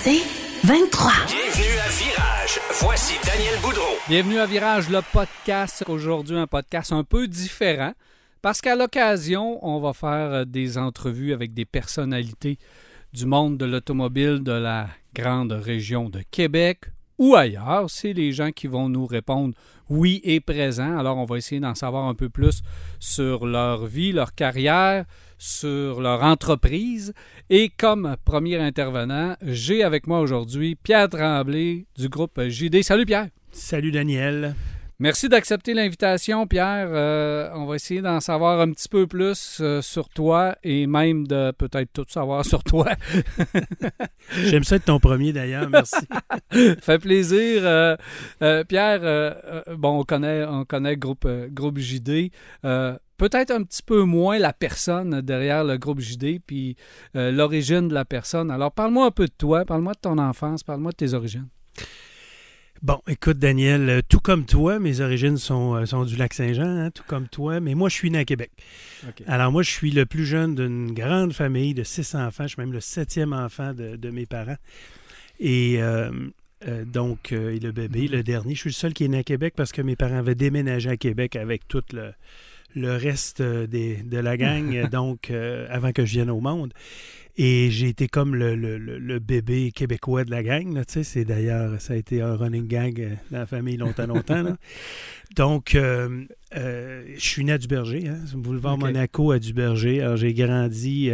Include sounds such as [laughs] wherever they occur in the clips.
C'est 23. Bienvenue à Virage. Voici Daniel Boudreau. Bienvenue à Virage, le podcast. Aujourd'hui, un podcast un peu différent parce qu'à l'occasion, on va faire euh, des entrevues avec des personnalités du monde de l'automobile de la grande région de Québec ou ailleurs. C'est les gens qui vont nous répondre oui et présent. Alors, on va essayer d'en savoir un peu plus sur leur vie, leur carrière, sur leur entreprise. Et comme premier intervenant, j'ai avec moi aujourd'hui Pierre Tremblay du groupe JD. Salut Pierre. Salut Daniel. Merci d'accepter l'invitation, Pierre. Euh, on va essayer d'en savoir un petit peu plus euh, sur toi et même de peut-être tout savoir sur toi. [laughs] J'aime ça être ton premier d'ailleurs, merci. [laughs] fait plaisir. Euh, Pierre, bon, on connaît, on connaît groupe, groupe JD. Peut-être un petit peu moins la personne derrière le groupe JD, puis l'origine de la personne. Alors, parle-moi un peu de toi, parle-moi de ton enfance, parle-moi de tes origines. Bon, écoute, Daniel, euh, tout comme toi, mes origines sont, euh, sont du Lac-Saint-Jean, hein, tout comme toi, mais moi, je suis né à Québec. Alors, moi, je suis le plus jeune d'une grande famille de six enfants. Je suis même le septième enfant de, mes parents. Et euh, donc, et le bébé, le dernier, je suis le seul qui est né à Québec parce que mes parents avaient déménagé à Québec avec tout le, le reste des, de la gang, [laughs] donc avant que je vienne au monde. Et j'ai été comme le, le, le, bébé québécois de la gang. Là, c'est d'ailleurs, ça a été un running gang euh, dans la famille longtemps, longtemps. Là. [laughs] Donc, euh, euh, je suis né à Duberger, hein, boulevard Monaco à Duberger. Alors, j'ai grandi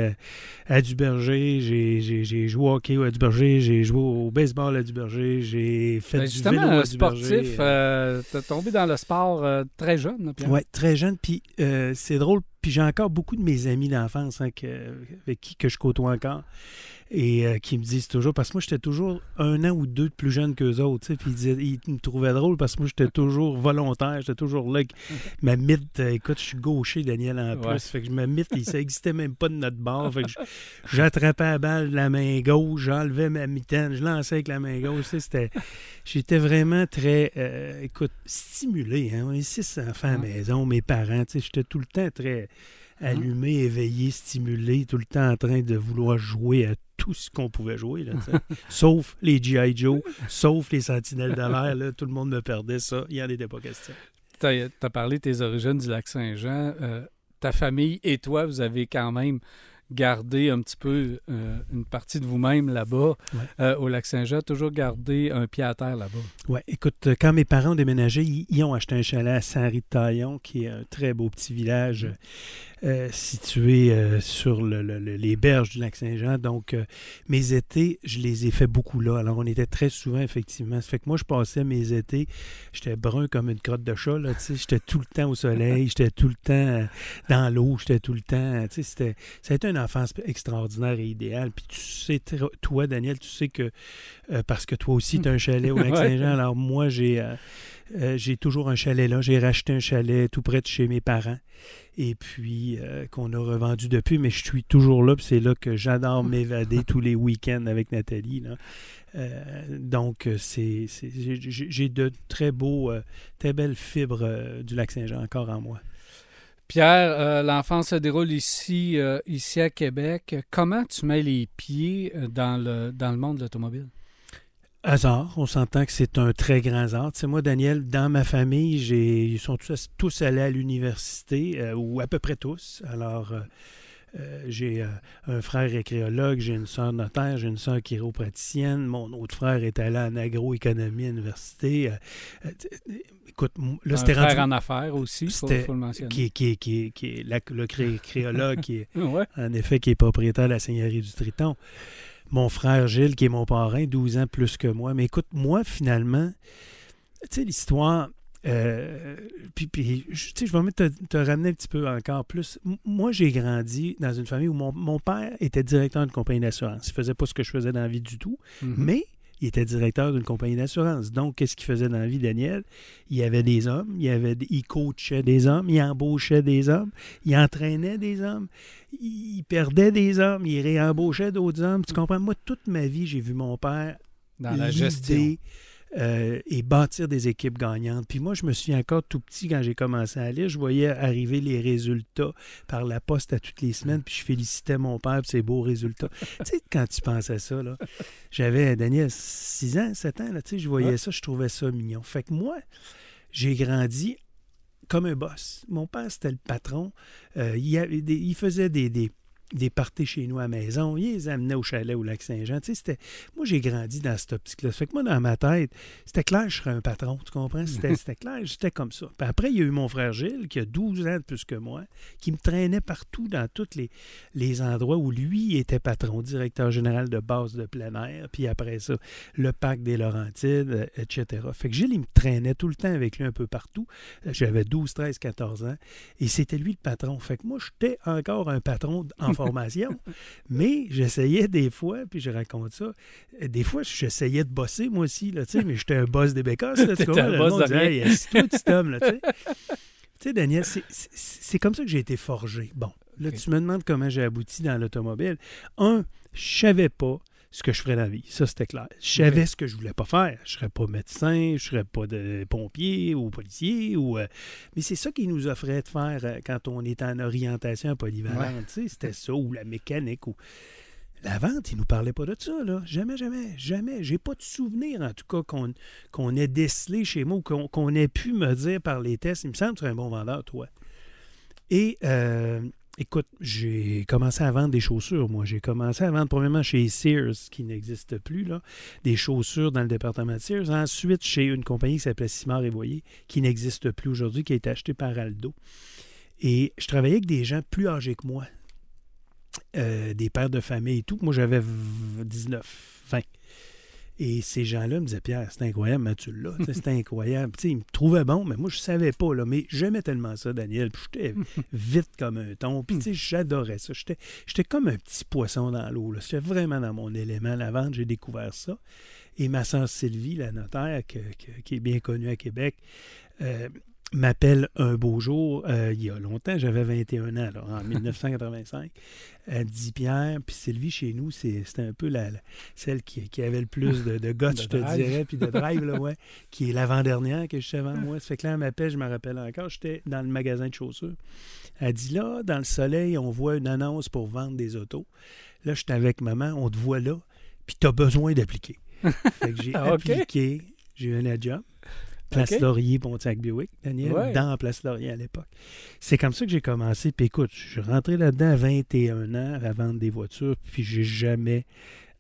à Duberger, j'ai joué au hockey à Duberger, j'ai joué au baseball à Duberger, j'ai fait ben, du vélo à sportif, tu as tombé dans le sport très jeune. Oui, très jeune. Puis c'est drôle. Puis j'ai encore beaucoup de mes amis d'enfance hein, avec qui que je côtoie encore et euh, qui me disent toujours, parce que moi j'étais toujours un an ou deux de plus jeune qu'eux autres, puis ils, ils, me trouvaient drôle parce que moi j'étais toujours volontaire, j'étais toujours là. Ma mythe, euh, écoute, je suis gaucher, Daniel, en plus, fait que ma mythe, ça n'existait même pas de notre bord, fait que j'attrapais la balle de la main gauche, j'enlevais ma mitaine, je lançais avec la main gauche, c'était... J'étais vraiment très, euh, écoute, stimulé, hein? on est six enfants à la maison, mes parents, j'étais tout le temps très allumé, éveillé, stimulé, tout le temps en train de vouloir jouer à tout ce qu'on pouvait jouer. Là, [laughs] sauf les G.I. Joe, sauf les Sentinelles de l'air. Tout le monde me perdait ça. Il n'y en était pas question. Tu as, parlé de tes origines du lac Saint-Jean. Euh, ta famille et toi, vous avez quand même garder un petit peu euh, une partie de vous-même là-bas, euh, au Lac-Saint-Jean, toujours garder un pied à terre là-bas. Oui, écoute, quand mes parents ont déménagé, ils, ont acheté un chalet à Saint-Rite-Taillon, qui est un très beau petit village euh, situé sur les berges du Lac-Saint-Jean. Donc, mes étés, je les ai fait beaucoup là. Alors, on était très souvent, effectivement. Ça fait que moi, je passais mes étés, j'étais brun comme une crotte de chat, là, j'étais tout le temps au soleil, [laughs] j'étais tout le temps dans l'eau, j'étais tout le temps, tu sais, c'était, ça a été un enfance extraordinaire et idéale. Puis tu sais, toi, Daniel, tu sais que, euh, parce que toi aussi, tu as un chalet au Lac-Saint-Jean, [laughs] alors moi, j'ai, euh, euh, j'ai toujours un chalet là. J'ai racheté un chalet tout près de chez mes parents et puis qu'on a revendu depuis, mais je suis toujours là, puis c'est là que j'adore [laughs] m'évader tous les week-ends avec Nathalie. donc, c'est, j'ai de très beaux, très belles fibres du lac Saint-Jean encore en moi. Pierre, euh, l'enfance se déroule ici, euh, ici à Québec. Comment tu mets les pieds euh, dans le, dans le monde de l'automobile? Hasard, on s'entend que c'est un très grand hasard. Tu sais, moi, Daniel, dans ma famille, j'ai, ils sont tous, tous allés à l'université, ou à peu près tous. Alors, euh, j'ai euh, un frère écréologue, j'ai une soeur notaire, j'ai une soeur chiropraticienne. Mon autre frère est allé en agroéconomie à l'université. Euh, écoute, là, c'était rendu... frère en affaires aussi, il faut, le mentionner. Qui, qui, qui, qui est le [laughs] créologue, qui est, en effet, qui est propriétaire de la Seigneurie du Triton. Mon frère Gilles, qui est mon parrain, 12 ans plus que moi. Mais écoute, moi, finalement, tu sais, l'histoire euh, puis, puis je, je vais te, te, ramener un petit peu encore plus. moi, j'ai grandi dans une famille où mon, père était directeur d'une compagnie d'assurance. Il faisait pas ce que je faisais dans la vie du tout, mm-hmm. mais il était directeur d'une compagnie d'assurance. Donc, qu'est-ce qu'il faisait dans la vie, Daniel? Il y avait des hommes, il, avait, il coachait des hommes, il embauchait des hommes, il entraînait des hommes, il perdait des hommes, il réembauchait d'autres hommes. Tu comprends? Moi, toute ma vie, j'ai vu mon père dans la gestion euh, et bâtir des équipes gagnantes. Puis moi, je me suis encore tout petit quand j'ai commencé à lire. Je voyais arriver les résultats par la poste à toutes les semaines, puis je félicitais mon père pour ses beaux résultats. [laughs] tu sais, quand tu penses à ça, là, j'avais, Daniel, 6 ans, 7 ans, là, tu sais, je voyais ça, je trouvais ça mignon. Fait que moi, j'ai grandi comme un boss. Mon père, c'était le patron. Euh, il, avait des- il faisait des, des, des parties chez nous à la maison. Il les amenait au chalet au lac Saint-Jean. Tu sais, c'était... Moi, j'ai grandi dans cette optique-là. Ça fait que moi, dans ma tête, c'était clair que je serais un patron. Tu comprends? C'était, [laughs] clair, j'étais comme ça. Puis après, il y a eu mon frère Gilles, qui a 12 ans de plus que moi, qui me traînait partout dans tous les, les endroits où lui était patron, directeur général de base de plein air. Puis après ça, le parc des Laurentides, euh, etc. Fait que Gilles, il me traînait tout le temps avec lui un peu partout. J'avais 12, 13, 14 ans. Et c'était lui le patron. Fait que moi, j'étais encore un patron en formation. mais j'essayais des fois, puis je raconte ça, des fois, j'essayais de bosser moi aussi, là, tu sais, mais j'étais un boss des bécasses. là, [laughs] tu un Le boss monde de disait. Hey, assis-toi, petit homme, là, tu sais. Daniel, c'est- comme ça que j'ai été forgé. Bon, là, tu me demandes comment j'ai abouti dans l'automobile. Un, je savais pas ce que je ferais dans la vie. Ça, c'était clair. Je savais ce que je voulais pas faire. Je serais pas médecin, je serais pas de pompier ou policier. Ou, euh, Mais c'est ça qui nous offrait de faire euh, quand on était en orientation polyvalente. C'était ça, ou la mécanique. ou La vente, il nous parlait pas de ça. Là. Jamais, jamais, jamais. J'ai pas de souvenir, en tout cas, qu'on ait décelé chez moi ou qu'on qu'on ait pu me dire par les tests. Il me semble que tu es un bon vendeur, toi. Et euh, écoute, j'ai commencé à vendre des chaussures, moi. J'ai commencé à vendre premièrement chez Sears, qui n'existe plus, là, des chaussures dans le département de Sears. Ensuite, chez une compagnie qui s'appelait Simard et Voyer, qui n'existe plus aujourd'hui, qui a été achetée par Aldo. Et je travaillais avec des gens plus âgés que moi, euh, des pères de famille et tout. Moi, j'avais v- 19, 20. Et ces gens-là me disaient, Pierre, c'est incroyable, mais tu l'as. Tu sais, C'est incroyable. Tu sais, ils me trouvaient bon, mais moi, je savais pas. Là, mais j'aimais tellement ça, Daniel. Puis j'étais [laughs] vite comme un thon. Puis j'adorais ça. J'étais, j'étais comme un petit poisson dans l'eau. là. J'étais vraiment dans mon élément. La vente, j'ai découvert ça. Et ma sœur Sylvie, la notaire, que- que- qui est bien connue à Québec, euh, m'appelle un beau jour, euh, il y a longtemps, j'avais 21 ans, là, en [laughs] 1985. Elle dit Pierre, puis Sylvie chez nous, c'était un peu la, la- celle qui, qui avait le plus de, de guts, [laughs] je te dirais, puis de drive, là, ouais, [laughs] qui est l'avant-dernière que je sais avant moi. Ça fait que là, elle m'appelle, je me rappelle encore, j'étais dans le magasin de chaussures. Elle dit là, dans le soleil, on voit une annonce pour vendre des autos. Là, j'étais avec maman, on te voit là, puis tu as besoin d'appliquer. Fait que j'ai Ah, appliqué, j'ai eu un job. Place. Laurier, Pontiac Buick, Daniel, Ouais. dans Place Laurier à l'époque. C'est comme ça que j'ai commencé. Puis écoute, je suis rentré là-dedans à 21 ans à vendre des voitures, puis j'ai jamais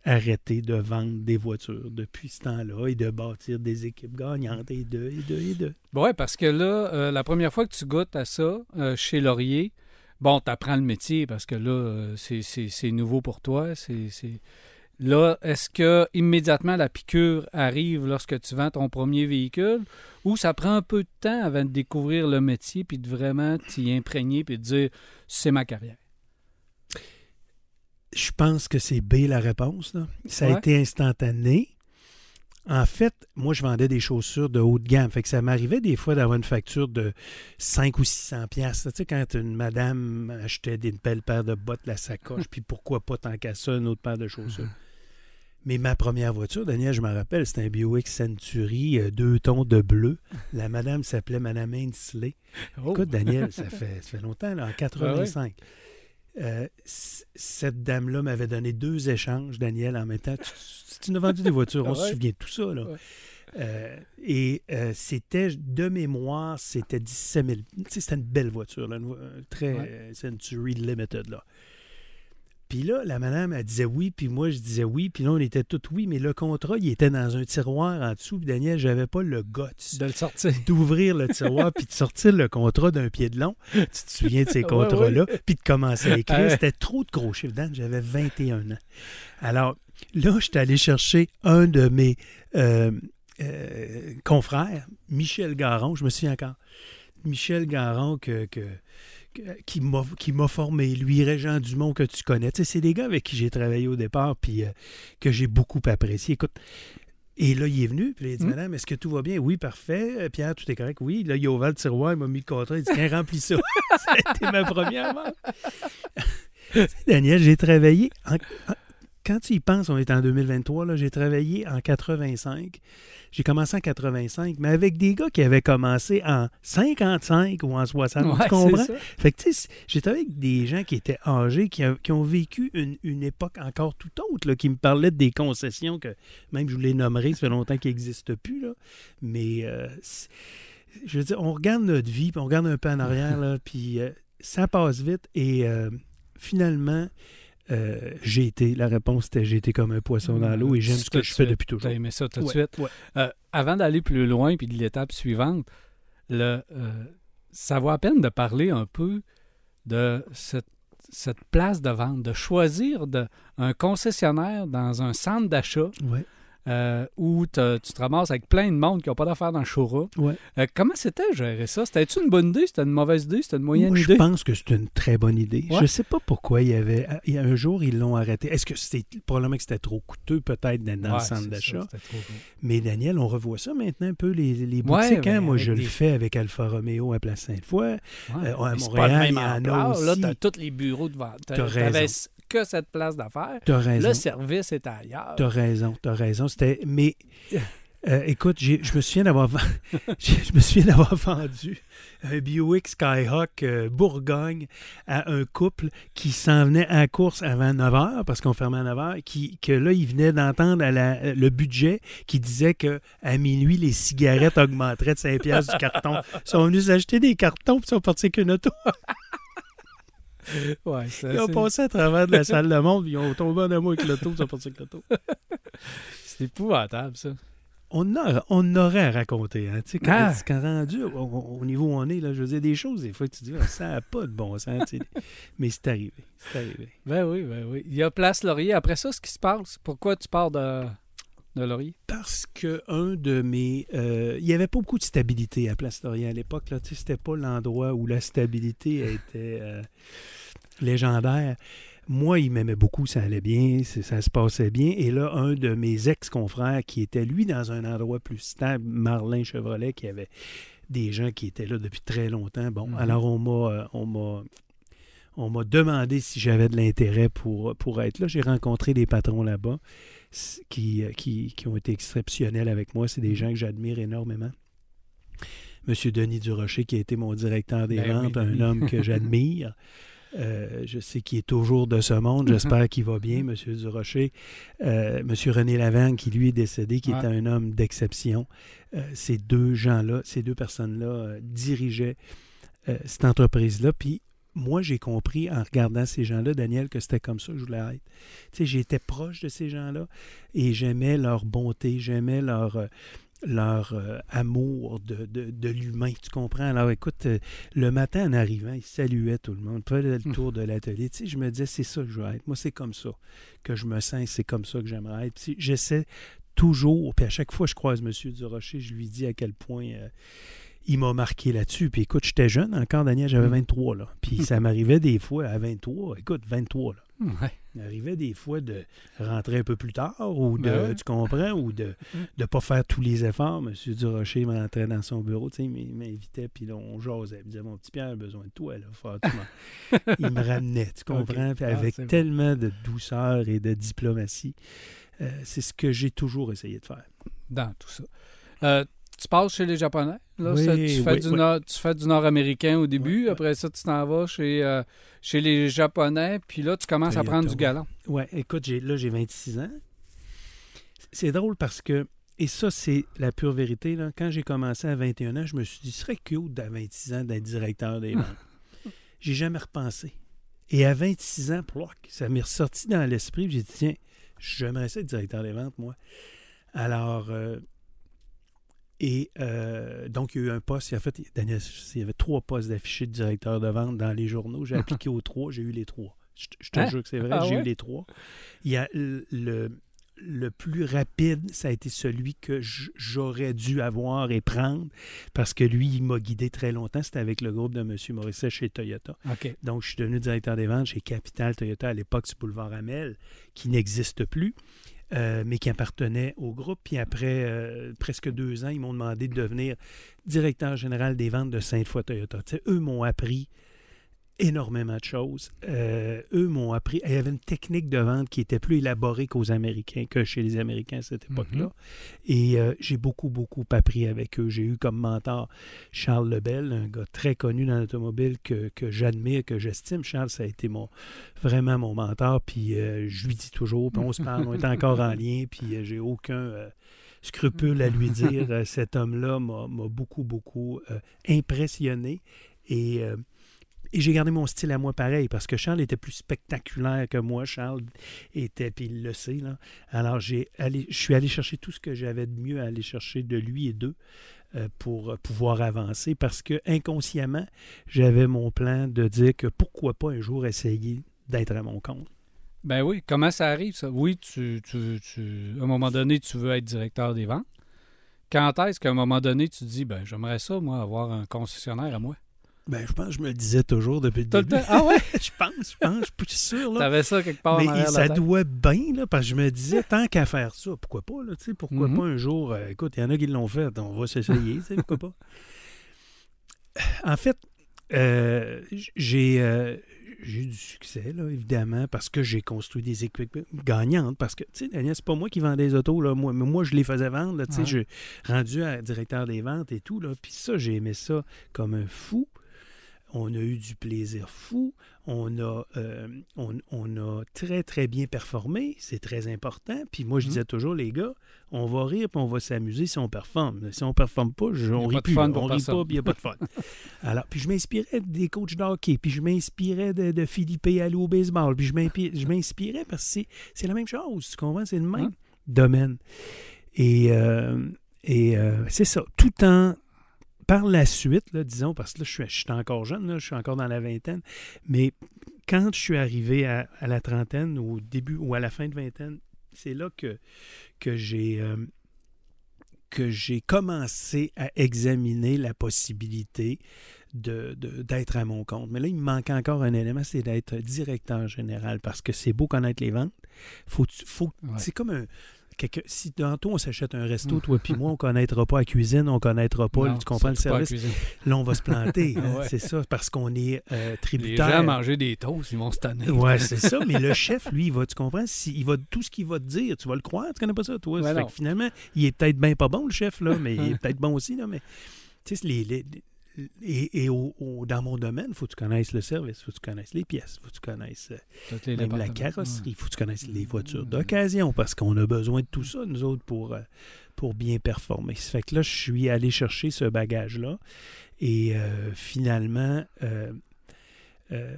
arrêté de vendre des voitures depuis ce temps-là et de bâtir des équipes gagnantes et de, et de, et de. Oui, parce que là, euh, la première fois que tu goûtes à ça euh, chez Laurier, bon, tu apprends le métier parce que là, euh, c'est- nouveau pour toi. c'est- Là, est-ce que immédiatement la piqûre arrive lorsque tu vends ton premier véhicule ou ça prend un peu de temps avant de découvrir le métier puis de vraiment t'y imprégner puis de dire c'est ma carrière? Je pense que c'est B la réponse. là. Ça a été instantané. En fait, moi, je vendais des chaussures de haut de gamme. Fait que ça m'arrivait des fois d'avoir une facture de 5 ou 600 pièces. Tu sais, quand une madame achetait des belles paires de bottes, la sacoche, [laughs] puis pourquoi pas tant qu'à ça, une autre paire de chaussures. Mais ma première voiture, Daniel, je me rappelle, c'était un Buick Century, euh, deux tons de bleu. La madame s'appelait Madame Ainsley. Oh. Écoute, Daniel, ça fait, ça fait longtemps, là, en [laughs] 85. Euh, c- cette dame-là m'avait donné deux échanges, Daniel, en même temps. Tu, tu- tu nous as vendu des voitures, on ouais? se souvient de tout ça. Là. Ouais. Euh, et euh, c'était, de mémoire, c'était 17 000. Tu sais, c'était une belle voiture, là, une euh, très Ouais. euh, Century Limited. Là. Puis là, la madame, elle disait oui, puis moi, je disais oui, puis là, on était tous oui, mais le contrat, il était dans un tiroir en dessous, puis Daniel, j'avais pas le guts De le sortir. d'ouvrir le tiroir puis de sortir le contrat d'un pied de long. Tu te souviens de ces [laughs] Ouais, contrats-là? Puis de commencer à écrire. Ouais. C'était trop de gros chiffres. Dan, j'avais 21 ans. Alors, là, j'étais allé chercher un de mes euh, euh, confrères, Michel Garon, je me souviens encore. Michel Garon que- que- qui m'a qui m'a formé, lui, Régent Dumont, que tu connais. Tu sais, c'est des gars avec qui j'ai travaillé au départ puis euh, que j'ai beaucoup apprécié. Écoute, et là, il est venu, puis il a dit Hmm. Madame, est-ce que tout va bien? Oui, parfait. Euh, Pierre, tout est correct. Oui, là, il a ouvert le tiroir, il m'a mis le contrat, il dit Tiens, remplis ça. [laughs] ça a été ma première vente. Tu sais, [laughs] Daniel, j'ai travaillé en- en- quand tu y penses, on est en 2023, là, j'ai travaillé en 85. J'ai commencé en 85, mais avec des gars qui avaient commencé en 55 ou en 60. Ouais, tu comprends? Fait que, tu sais, j'ai travaillé avec des gens qui étaient âgés, qui, a- qui ont vécu une, une époque encore tout autre, là, qui me parlaient des concessions que même je vous les nommerai, ça fait longtemps qu'ils n'existent plus. Là. Mais, euh, je veux dire, on regarde notre vie, puis on regarde un peu en arrière, là, puis euh, ça passe vite. Et euh, finalement, euh, j'ai été, la réponse était j'ai été comme un poisson dans l'eau et j'aime ce que je fais depuis toujours. T'as aimé ça tout de Ouais, suite? ouais. Euh, avant d'aller plus loin puis de l'étape suivante, le, euh, ça vaut à peine de parler un peu de cette, cette place de vente, de choisir de, un concessionnaire dans un centre d'achat Ouais. Euh, où te- tu te ramasses avec plein de monde qui n'ont pas d'affaires dans le showroom. Ouais. Euh, comment c'était gérer ça? C'était-tu une bonne idée? C'était une mauvaise idée? C'était une moyenne Moi, je idée? pense que c'est une très bonne idée. Ouais. Je sais pas pourquoi il y avait. Il y a un jour, ils l'ont arrêté. Est-ce que c'était probablement que c'était trop coûteux, peut-être, dans dans Ouais, le centre d'achat? c'était. Mais Daniel, on revoit ça maintenant un peu, les, les boutiques. Hein? ben, Moi, je des- le fais avec Alfa Romeo à Place Sainte-Foy. Euh, à Montréal, pas le même il y en a ampleur. Là, aussi. tu as tous les bureaux de vente. Que cette place d'affaires. T'as raison. Le service est ailleurs. T'as raison, t'as raison. C'était. Mais euh, écoute, je me souviens d'avoir [laughs] je me souviens d'avoir vendu un Buick Skyhawk euh, Bourgogne à un couple qui s'en venait à la course avant 9 h parce qu'on fermait à 9 h, qui, que là, il venait d'entendre la- le budget qui disait que à minuit, les cigarettes augmenteraient de 5 piastres du carton. Ils sont venus acheter des cartons puis ils sont partis avec une auto. [laughs] [laughs] Ouais, ça, Ils ont passé à travers de la [laughs] salle de monde, puis ils ont tombé en amour avec l'auto, ils sont partis avec l'auto. [laughs] c'est épouvantable, ça. On, a- on aurait à raconter. Hein, tu sais, quand, Ah. quand rendu au, au- au niveau où on est, là, je veux dire, des choses, des fois, tu dis, Ah, ça n'a pas de bon sens. Mais c'est arrivé. C'est arrivé. Ben oui, ben oui. Il y a Place Laurier. Après ça, ce qui se passe, pourquoi tu pars de, de Laurier? Parce que un de mes. euh, il n'y avait pas beaucoup de stabilité à Place Laurier à l'époque. Là, c'était pas l'endroit où la stabilité [laughs] était euh, légendaire. Moi, il m'aimait beaucoup, ça allait bien, ça se passait bien. Et là, un de mes ex-confrères qui était, lui, dans un endroit plus stable, Marlin Chevrolet, qui avait des gens qui étaient là depuis très longtemps. Bon, Mhm. alors on m'a, euh, on m'a, on m'a demandé si j'avais de l'intérêt pour, pour être là. J'ai rencontré des patrons là-bas qui, euh, qui, qui ont été exceptionnels avec moi. C'est des gens que j'admire énormément. Monsieur Denis Durocher, qui a été mon directeur des Ben ventes, un oui. homme que j'admire. [laughs] Euh, je sais qu'il est toujours de ce monde. J'espère qu'il va bien, Monsieur Durocher. Euh, Monsieur René Lavergne, qui lui est décédé, qui Ouais. était un homme d'exception. Euh, ces deux gens-là, ces deux personnes-là dirigeaient cette entreprise-là. Puis moi, j'ai compris en regardant ces gens-là, Daniel, que c'était comme ça que je voulais être. Tu sais, j'étais proche de ces gens-là et j'aimais leur bonté, j'aimais leur, euh, leur euh, amour de, de, de l'humain. Tu comprends? Alors écoute, euh, le matin en arrivant, ils saluaient tout le monde, faisaient le tour de l'atelier. Tu sais, je me disais, c'est ça que je veux être. Moi, c'est comme ça que je me sens, c'est comme ça que j'aimerais être. Puis j'essaie toujours, puis à chaque fois que je croise M. Durocher, je lui dis à quel point euh, il m'a marqué là-dessus. Puis écoute, j'étais jeune encore, Daniel, j'avais Mm. 23, là. Puis ça m'arrivait des fois à 23, écoute, 23, là. Ouais. Il m'arrivait des fois de rentrer un peu plus tard ou de, Ben ouais. tu comprends, ou de ne pas faire tous les efforts. Monsieur Durocher me rentrait dans son bureau, tu sais, il m'invitait, puis là, on jasait. Il me disait, mon petit Pierre a besoin de toi, là, m'en- Il me ramenait, tu [laughs] comprends, puis Ah, avec bon. tellement de douceur et de diplomatie. Euh, c'est ce que j'ai toujours essayé de faire. Dans tout ça. Euh, tu passes chez les Japonais. Là, Oui, ça, tu, fais oui, du oui. nord, tu fais du nord-américain au début. Oui, oui. Après ça, tu t'en vas chez, euh, chez les Japonais. Puis là, tu commences à prendre du galon. Ouais, écoute, j'ai, là, j'ai 26 ans. C'est drôle parce que, et ça, c'est la pure vérité, là, quand j'ai commencé à 21 ans, je me suis dit, ce serait cute à 26 ans d'être directeur des ventes. [laughs] j'ai jamais repensé. Et à 26 ans, ça m'est ressorti dans l'esprit, j'ai dit, tiens, j'aimerais ça être directeur des ventes, moi. Alors, euh, et euh, donc, il y a eu un poste, il a fait, Daniel, il y avait trois postes d'affichés de directeur de vente dans les journaux. J'ai appliqué aux trois, j'ai eu les trois. Je, je te Hein? jure que c'est vrai, Ah j'ai ouais? eu les trois. Il y a le, le, plus rapide, ça a été celui que j'aurais dû avoir et prendre parce que lui, il m'a guidé très longtemps. C'était avec le groupe de M. Morisset chez Toyota. Donc, je suis devenu directeur des ventes chez Capital Toyota à l'époque du boulevard Amel, qui n'existe plus, euh, mais qui appartenait au groupe. Puis après euh, presque deux ans, ils m'ont demandé de devenir directeur général des ventes de Sainte-Foy Toyota. Eux m'ont appris énormément de choses. Euh, eux m'ont appris. Il y avait une technique de vente qui était plus élaborée qu'aux Américains, que chez les Américains à cette époque-là. Et euh, j'ai beaucoup, beaucoup appris avec eux. J'ai eu comme mentor Charles Lebel, un gars très connu dans l'automobile que, que j'admire, que j'estime. Charles, ça a été mon, vraiment mon mentor. Puis euh, je lui dis toujours, puis on se parle, on est encore en [laughs] lien, puis j'ai aucun scrupule à lui dire. [laughs] Cet homme-là m'a beaucoup, beaucoup impressionné. Et, et j'ai gardé mon style à moi pareil, parce que Charles était plus spectaculaire que moi. Charles était, puis il le sait. Là. Alors, j'ai allé, je suis allé chercher tout ce que j'avais de mieux à aller chercher de lui et d'eux euh, pour euh, pouvoir avancer, parce que inconsciemment, j'avais mon plan de dire que pourquoi pas un jour essayer d'être à mon compte. Ben oui, comment ça arrive, ça? Oui, tu, tu, tu- à un moment donné, tu veux être directeur des ventes. Quand est-ce qu'à un moment donné, tu te dis, ben j'aimerais ça, moi, avoir un concessionnaire à moi? Ben, je pense que je me le disais toujours depuis le Tout le début. temps? Ah ouais? [laughs] je pense, je pense, je suis plus sûr. Là. T'avais ça quelque part Mais ça la tête? doit bien, là, parce que je me disais, tant qu'à faire ça, pourquoi pas, là, tu sais, pourquoi Mhm. pas un jour, euh, écoute, il y en a qui l'ont fait, on va s'essayer, tu sais, pourquoi pas. [laughs] En fait, euh, j'ai euh, j'ai eu du succès, là, évidemment, parce que j'ai construit des équipes gagnantes, parce que, tu sais, Daniel, c'est pas moi qui vendais les autos, là, moi, mais moi, je les faisais vendre, là, tu sais, Ouais. je rendu à directeur des ventes et tout, là, puis ça, j'ai aimé ça comme un fou. On a eu du plaisir fou. On a, euh, on, on a très, très bien performé. C'est très important. Puis moi, je Mhm. disais toujours, les gars, on va rire puis on va s'amuser si on performe. Si on performe pas, je, on rit plus. on rit pas puis il n'y a pas de fun. [laughs] Alors, puis je m'inspirais des coachs de hockey, puis je m'inspirais de, de Philippe aller au baseball, puis je m'inspirais parce que c'est- c'est la même chose. Tu comprends? C'est le même Hein? domaine. Et, euh, et euh, c'est ça. Tout en par la suite, là, disons, parce que là, je suis, je suis encore jeune, là, je suis encore dans la vingtaine, mais quand je suis arrivé à, à la trentaine, ou au début, ou à la fin de vingtaine, c'est là que, que j'ai euh, que j'ai commencé à examiner la possibilité de, de- d'être à mon compte. Mais là, il me manque encore un élément, c'est d'être directeur général, parce que c'est beau connaître les ventes. Faut, faut, Ouais. C'est comme un... quelqu'un- si tantôt on s'achète un resto, toi puis moi, [laughs] on connaîtra pas la cuisine, on connaîtra pas, Non, tu comprends le service. Là, on va se planter. [laughs] hein, Ouais. C'est ça, parce qu'on est euh, Les tributaire. gens manger des toasts, ils vont se tanner. Ouais, c'est [laughs] ça. Mais le chef, lui, il va, tu comprends? Si, il va, tout ce qu'il va te dire, tu vas le croire. Tu connais pas ça, toi? Ouais, fait que finalement, il est peut-être bien pas bon, le chef, là, mais il est peut-être bon aussi, là. Mais, tu sais, les, les- et, et au- au- dans mon domaine, il faut que tu connaisses le service, il faut que tu connaisses les pièces, il faut que tu connaisses euh, les même la carrosserie, il faut que tu connaisses les voitures Mm. d'occasion parce qu'on a besoin de tout ça, nous autres, pour, euh, pour bien performer. Ça fait que là, je suis allé chercher ce bagage-là et euh, finalement, euh, euh,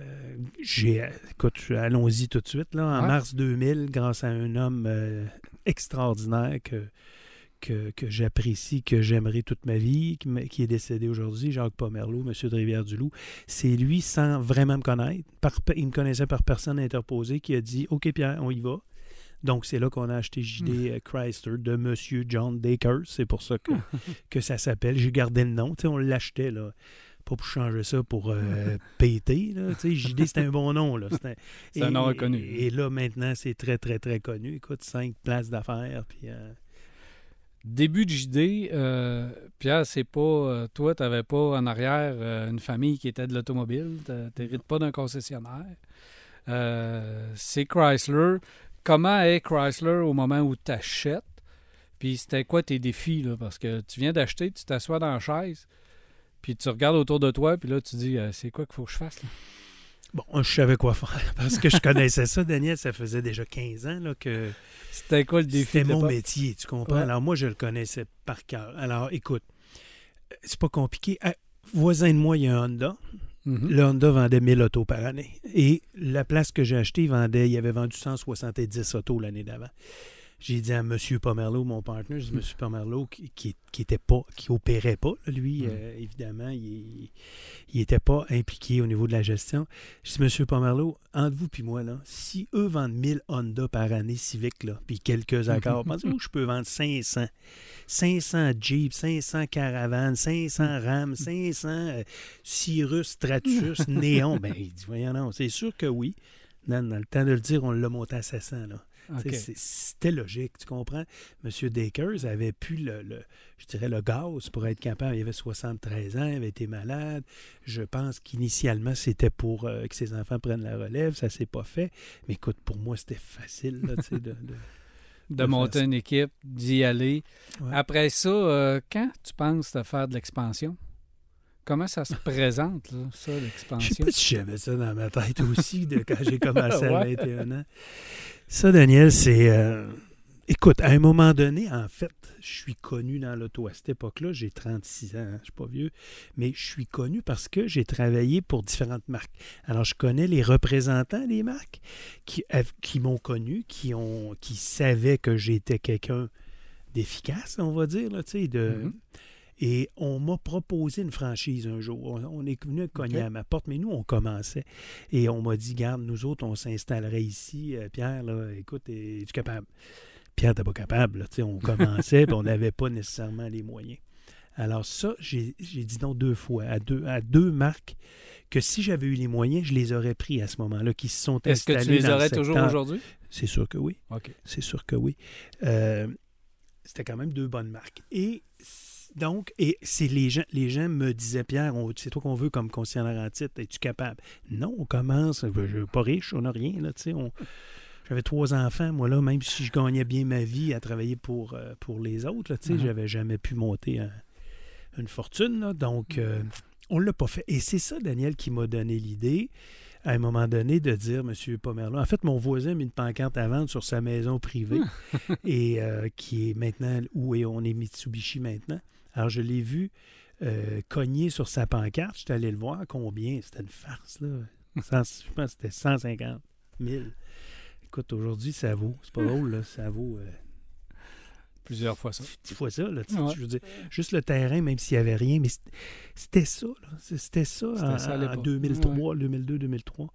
j'ai. Écoute, allons-y tout de suite. Là, en Ouais. mars 2000, grâce à un homme extraordinaire que, que, que j'apprécie, que j'aimerais toute ma vie, qui, est décédé aujourd'hui, Jacques Pomerleau, monsieur de Rivière-du-Loup. C'est lui, sans vraiment me connaître, par, il me connaissait par personne interposée, qui a dit OK, Pierre, on y va. Donc, c'est là qu'on a acheté JD euh, Chrysler de Monsieur John Dacre. C'est pour ça que, [laughs] que ça s'appelle. J'ai gardé le nom. On l'achetait, là. Pas pour changer ça pour euh, [laughs] péter. Là. JD, c'était un bon nom. Là. C'est un et- nom reconnu. Et, là, maintenant, c'est très, très, très connu. Écoute, cinq places d'affaires. Puis, euh, Début de JD, euh, Pierre, c'est pas. euh, toi, tu n'avais pas en arrière euh, une famille qui était de l'automobile. Tu n'hérites pas d'un concessionnaire. C'est Chrysler. Comment est Chrysler au moment où tu achètes? Puis c'était quoi tes défis? Là? Parce que tu viens d'acheter, tu t'assois dans la chaise, puis tu regardes autour de toi, puis là, tu dis c'est quoi qu'il faut que je fasse? là? Bon, je savais quoi faire [laughs] parce que je connaissais ça, Daniel. Ça faisait déjà 15 ans là, que C'était quoi le défi? C'était mon métier, tu comprends? Ouais. Alors, moi, je le connaissais par cœur. Alors, écoute, c'est pas compliqué. Ah, voisin de moi, il y a un Honda. Mhm. Le Honda vendait 1000 autos par année. Et la place que j'ai achetée, il vendait, il avait vendu 170 autos l'année d'avant. J'ai dit à M. Pomerleau, mon partenaire, j'ai dit, M. Pomerleau, qui, qui, qui était pas, qui opérait pas, lui, Mm. euh, évidemment, il n'était pas impliqué au niveau de la gestion. J'ai dit, M. Pomerleau, entre vous puis moi, là, si eux vendent 1000 Honda par année Civic, là, puis quelques accords, [laughs] pensez-vous que je peux vendre 500? 500 Jeep, 500 Caravane, 500 Ram, 500 euh, Cirrus, Stratus, [laughs] Néon. Ben, il dit, voyons, non, c'est sûr que oui. Dans, dans le temps de le dire, on l'a monté à 700, là. C'était logique, tu comprends? M. Dakers avait pu le, le- je dirais, le gaz pour être capable. Il avait 73 ans, il avait été malade. Je pense qu'initialement, c'était pour euh, que ses enfants prennent la relève. Ça s'est pas fait. Mais écoute, pour moi, c'était facile là, de, de- de [laughs] de monter une équipe, d'y aller. Ouais. Après ça, euh, quand tu penses de faire de l'expansion? Comment ça se [laughs] présente, là, ça, Je sais l'expansion? pas si j'avais ça dans ma tête aussi de quand j'ai [laughs] commencé à Ouais. 21 ans. Ça, Daniel, c'est. euh, Écoute, à un moment donné, en fait, je suis connu dans l'auto. À cette époque-là, j'ai 36 ans, hein, je suis pas vieux, mais je suis connu parce que j'ai travaillé pour différentes marques. Alors, je connais les représentants des marques qui, qui m'ont connu, qui, ont, qui savaient que j'étais quelqu'un d'efficace, on va dire, là, tu sais, de, Mhm. Et on m'a proposé une franchise un jour. On, on est venu cogner à ma porte, mais nous, on commençait. Et on m'a dit, garde, nous autres, on s'installerait ici. Euh, Pierre, là, écoute, es-tu capable? Pierre n'était pas capable. là, on commençait, puis on n'avait pas nécessairement les moyens. Alors ça, j'ai dit non deux fois, à deux, à deux marques, que si j'avais eu les moyens, je les aurais pris à ce moment-là, qui se sont Est-ce que tu les le aurais toujours aujourd'hui? C'est sûr que oui. C'est sûr que oui. Euh, c'était quand même deux bonnes marques. Et donc, et c'est les gens, les gens me disaient, Pierre, c'est toi qu'on veut comme concessionnaire en titre, es-tu capable? Non, on commence, je je suis pas riche, on n'a rien, là, tu sais, on- J'avais trois enfants, moi, là, même si je gagnais bien ma vie à travailler pour, euh, pour les autres, là, tu sais, Mhm. j'avais jamais pu monter un- une fortune, là, donc euh, on l'a pas fait. Et c'est ça, Daniel, qui m'a donné l'idée, à un moment donné, de dire, Monsieur Pomerleau, en fait, mon voisin a mis une pancarte à vendre sur sa maison privée, [laughs] et euh, qui est maintenant, où est, on est Mitsubishi maintenant. Alors, je l'ai vu euh, cogner sur sa pancarte, j'étais allé le voir, combien, c'était une farce, là. Je pense que c'était 150 000. Écoute, aujourd'hui, ça vaut, c'est pas drôle, là, ça vaut... euh, Plusieurs fois ça. dix fois ça. Là, Ouais. je veux dire, juste le terrain, même s'il n'y avait rien, mais c'était- ça. là. C'était ça en, ça en l'époque. 2003, 2002, 2003.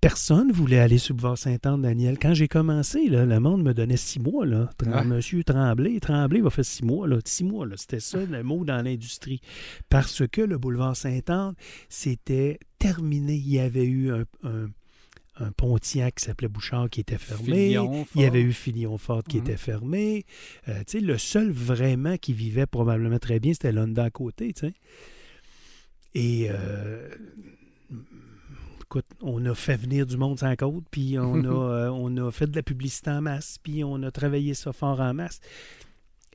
Personne voulait aller sur Boulevard Saint-Anne, Daniel. Quand j'ai commencé, là, le monde me donnait six mois. Là. Ouais. Monsieur Tremblay, Tremblay va faire six mois. Là. Six mois, c'était ça le mot dans l'industrie. Parce que le Boulevard Saint-Anne, c'était terminé. Il y avait eu un, un- un Pontiac qui s'appelait Bouchard qui était fermé. Il y avait eu Filion Ford qui Mhm. était fermé. Euh, le seul vraiment qui vivait probablement très bien, c'était l'Honda à côté. Et euh, écoute, on a fait venir du monde sans côte, puis on a, [laughs] euh, on a fait de la publicité en masse, puis on a travaillé ça fort en masse.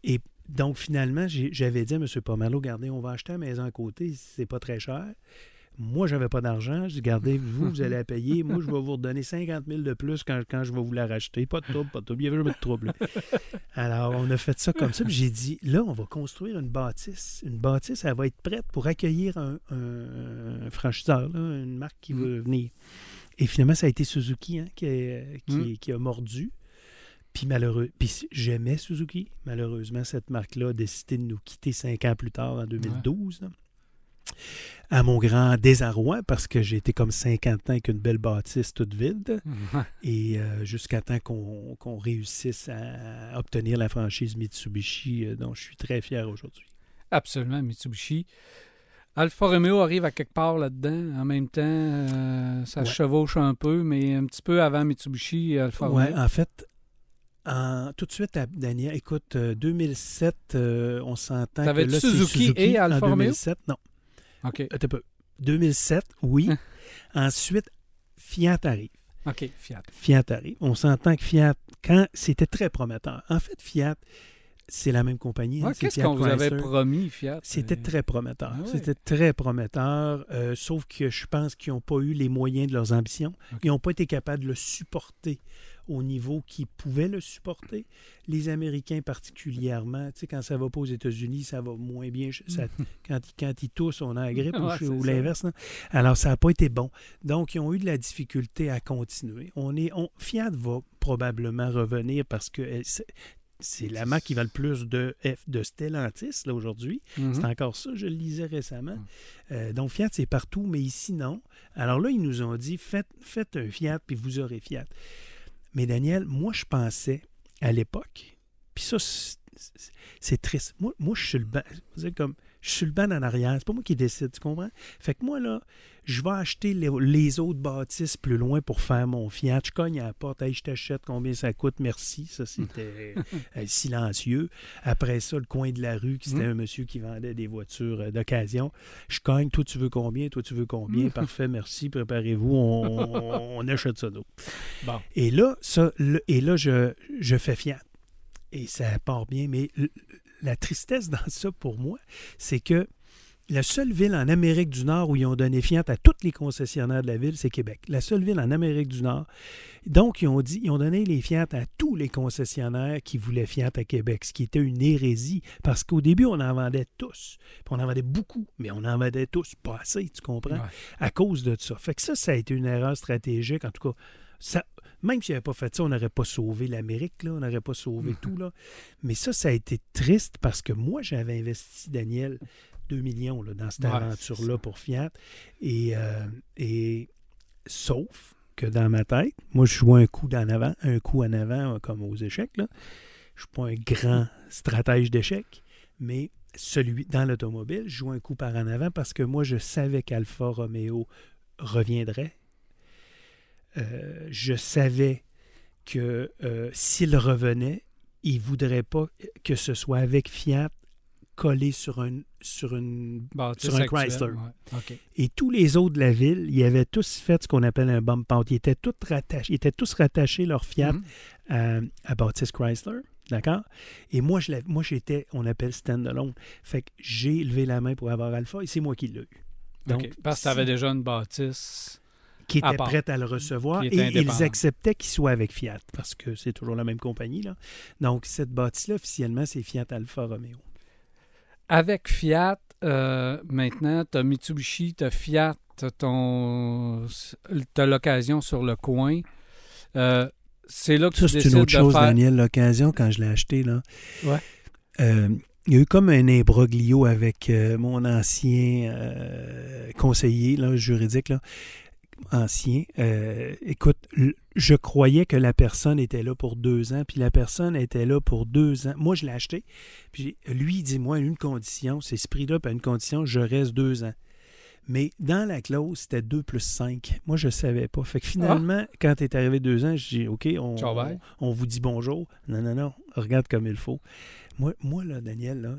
Et donc, finalement, j'avais dit à M. Pomerleau, regardez, on va acheter la maison à côté, c'est pas très cher. Moi, j'avais pas d'argent. Je dis, regardez, vous, vous allez la [laughs] payer. Moi, je vais vous redonner 50 000 de plus quand, quand je vais vous la racheter. Pas de trouble, pas de trouble. Il n'y avait jamais de trouble. Alors, on a fait ça comme ça. Puis j'ai dit, là, on va construire une bâtisse. Une bâtisse, elle va être prête pour accueillir un, un- un franchiseur, là, une marque qui Mm. veut venir. Et finalement, ça a été Suzuki hein, qui, a, qui- Mm. qui a mordu. Puis malheureux. Puis j'aimais Suzuki. Malheureusement, cette marque-là a décidé de nous quitter cinq ans plus tard, en 2012. là. À mon grand désarroi, parce que j'ai été comme 50 ans avec une belle bâtisse toute vide. [laughs] Et euh, jusqu'à temps qu'on réussisse à obtenir la franchise Mitsubishi, euh, dont je suis très fier aujourd'hui. Absolument, Mitsubishi. Alfa Romeo arrive à quelque part là-dedans. En même temps, euh, ça Ouais. chevauche un peu, mais un petit peu avant Mitsubishi, Alfa Ouais, Romeo. en fait, en- tout de suite, à Daniel, écoute, euh, 2007, euh, on s'entend que là, c'est Suzuki et Alfa en Romeo? 2007, non. OK. Attends un peu. 2007, oui. Hein. Ensuite, Fiat arrive. OK, Fiat. Fiat arrive. On s'entend que Fiat, quand c'était très prometteur. En fait, Fiat, c'est la même compagnie. hein, Ouais, Qu'est-ce qu'on vous avait promis, Fiat? C'était Euh, très prometteur. Ah. C'était très prometteur, euh, sauf que je pense qu'ils n'ont pas eu les moyens de leurs ambitions. Ils n'ont pas été capables de le supporter au niveau qu'ils pouvaient le supporter. Les Américains particulièrement, tu sais, quand ça va pas aux États-Unis, ça va moins bien. Ça- [laughs] quand, ils- quand ils toussent, on a la grippe ou Ouais, l'inverse. là. Alors, ça n'a pas été bon. Donc, ils ont eu de la difficulté à continuer. On est, on, Fiat va probablement revenir parce que elle- c'est- la marque qui va le plus de, F, de Stellantis là, aujourd'hui. mhm. C'est encore ça, je le lisais récemment. Mm. Euh, donc, Fiat, c'est partout, mais ici, non. Alors là, ils nous ont dit, faites, faites un Fiat, puis vous aurez Fiat. Mais Daniel, moi, je pensais à l'époque, puis ça, c'est- triste. Moi, moi je suis le ba- je veux dire, comme, Je suis le banc en arrière. C'est pas moi qui décide, tu comprends? Fait que moi, là, je vais acheter les, les autres bâtisses plus loin pour faire mon Fiat. Je cogne à la porte. Hey, je t'achète combien ça coûte? Merci. Ça, c'était [laughs] euh, silencieux. Après ça, le coin de la rue, qui c'était Mhm. un monsieur qui vendait des voitures euh, d'occasion. Je cogne. Toi, tu veux combien? Toi, tu veux combien? Mhm. Parfait, merci. Préparez-vous. On, on- on achète ça, nous. Bon. Et là, ça, le- et là je, je fais Fiat. Et ça part bien. Mais la tristesse dans ça pour moi, c'est que la seule ville en Amérique du Nord où ils ont donné Fiat à tous les concessionnaires de la ville, c'est Québec. La seule ville en Amérique du Nord. Donc, ils ont dit, ils ont donné les Fiat à tous les concessionnaires qui voulaient Fiat à Québec, ce qui était une hérésie. Parce qu'au début, on en vendait tous. Puis on en vendait beaucoup, mais on en vendait tous pas assez, tu comprends? Ouais. à cause de ça. Fait que ça, ça a été une erreur stratégique. En tout cas, ça, même s'il n'avait pas fait ça, on n'aurait pas sauvé l'Amérique, là, on n'aurait pas sauvé Mhm. tout. Là. Mais ça, ça a été triste parce que moi, j'avais investi, Daniel, 2 millions là, dans cette Ouais, aventure-là pour Fiat. Et, euh, et sauf que dans ma tête, moi, je joue un coup d'en avant, un coup en avant, euh, comme aux échecs. Là. Je ne suis pas un grand stratège d'échecs, mais celui dans l'automobile, je joue un coup par en avant parce que moi, je savais qu'Alfa Romeo reviendrait. Euh, je savais que euh, s'il revenait, il ne voudrait pas que ce soit avec Fiat collé sur, un, sur une Sur un Chrysler. ouais. Et tous les autres de la ville, ils avaient tous fait ce qu'on appelle un bump out. Ils étaient tous rattachés, ils étaient tous rattachés leur Fiat Mhm. à, à Baptiste Chrysler. D'accord? Et moi, je moi, j'étais, on appelle stand-alone. Fait que j'ai levé la main pour avoir Alpha et c'est moi qui l'ai eu. Donc. Parce que tu avais déjà une bâtisse. Qui à était part. prête à le recevoir et ils acceptaient qu'il soit avec Fiat parce que c'est toujours la même compagnie. Là. Donc, cette bâtisse-là, officiellement, c'est Fiat Alfa Romeo. Avec Fiat, euh, maintenant, tu as Mitsubishi, tu as Fiat, tu as l'occasion sur le coin. Euh, c'est là que Ça, c'est une autre chose, faire... Daniel. L'occasion, quand je l'ai acheté, là, Ouais. euh, il y a eu comme un imbroglio avec euh, mon ancien euh, conseiller là, juridique, là, ancien. Euh, écoute, je croyais que la personne était là pour deux ans, puis la personne était là pour deux ans. Moi, je l'ai acheté, puis lui, il dit, moi, une condition, c'est ce prix-là, puis à une condition, je reste deux ans. Mais dans la clause, c'était 2 plus 5. Moi, je ne savais pas. Fait que finalement, quand tu es arrivé deux ans, je dis OK, on, on, on vous dit bonjour. Non, non, non, regarde comme il faut. Moi, moi là, Daniel, là,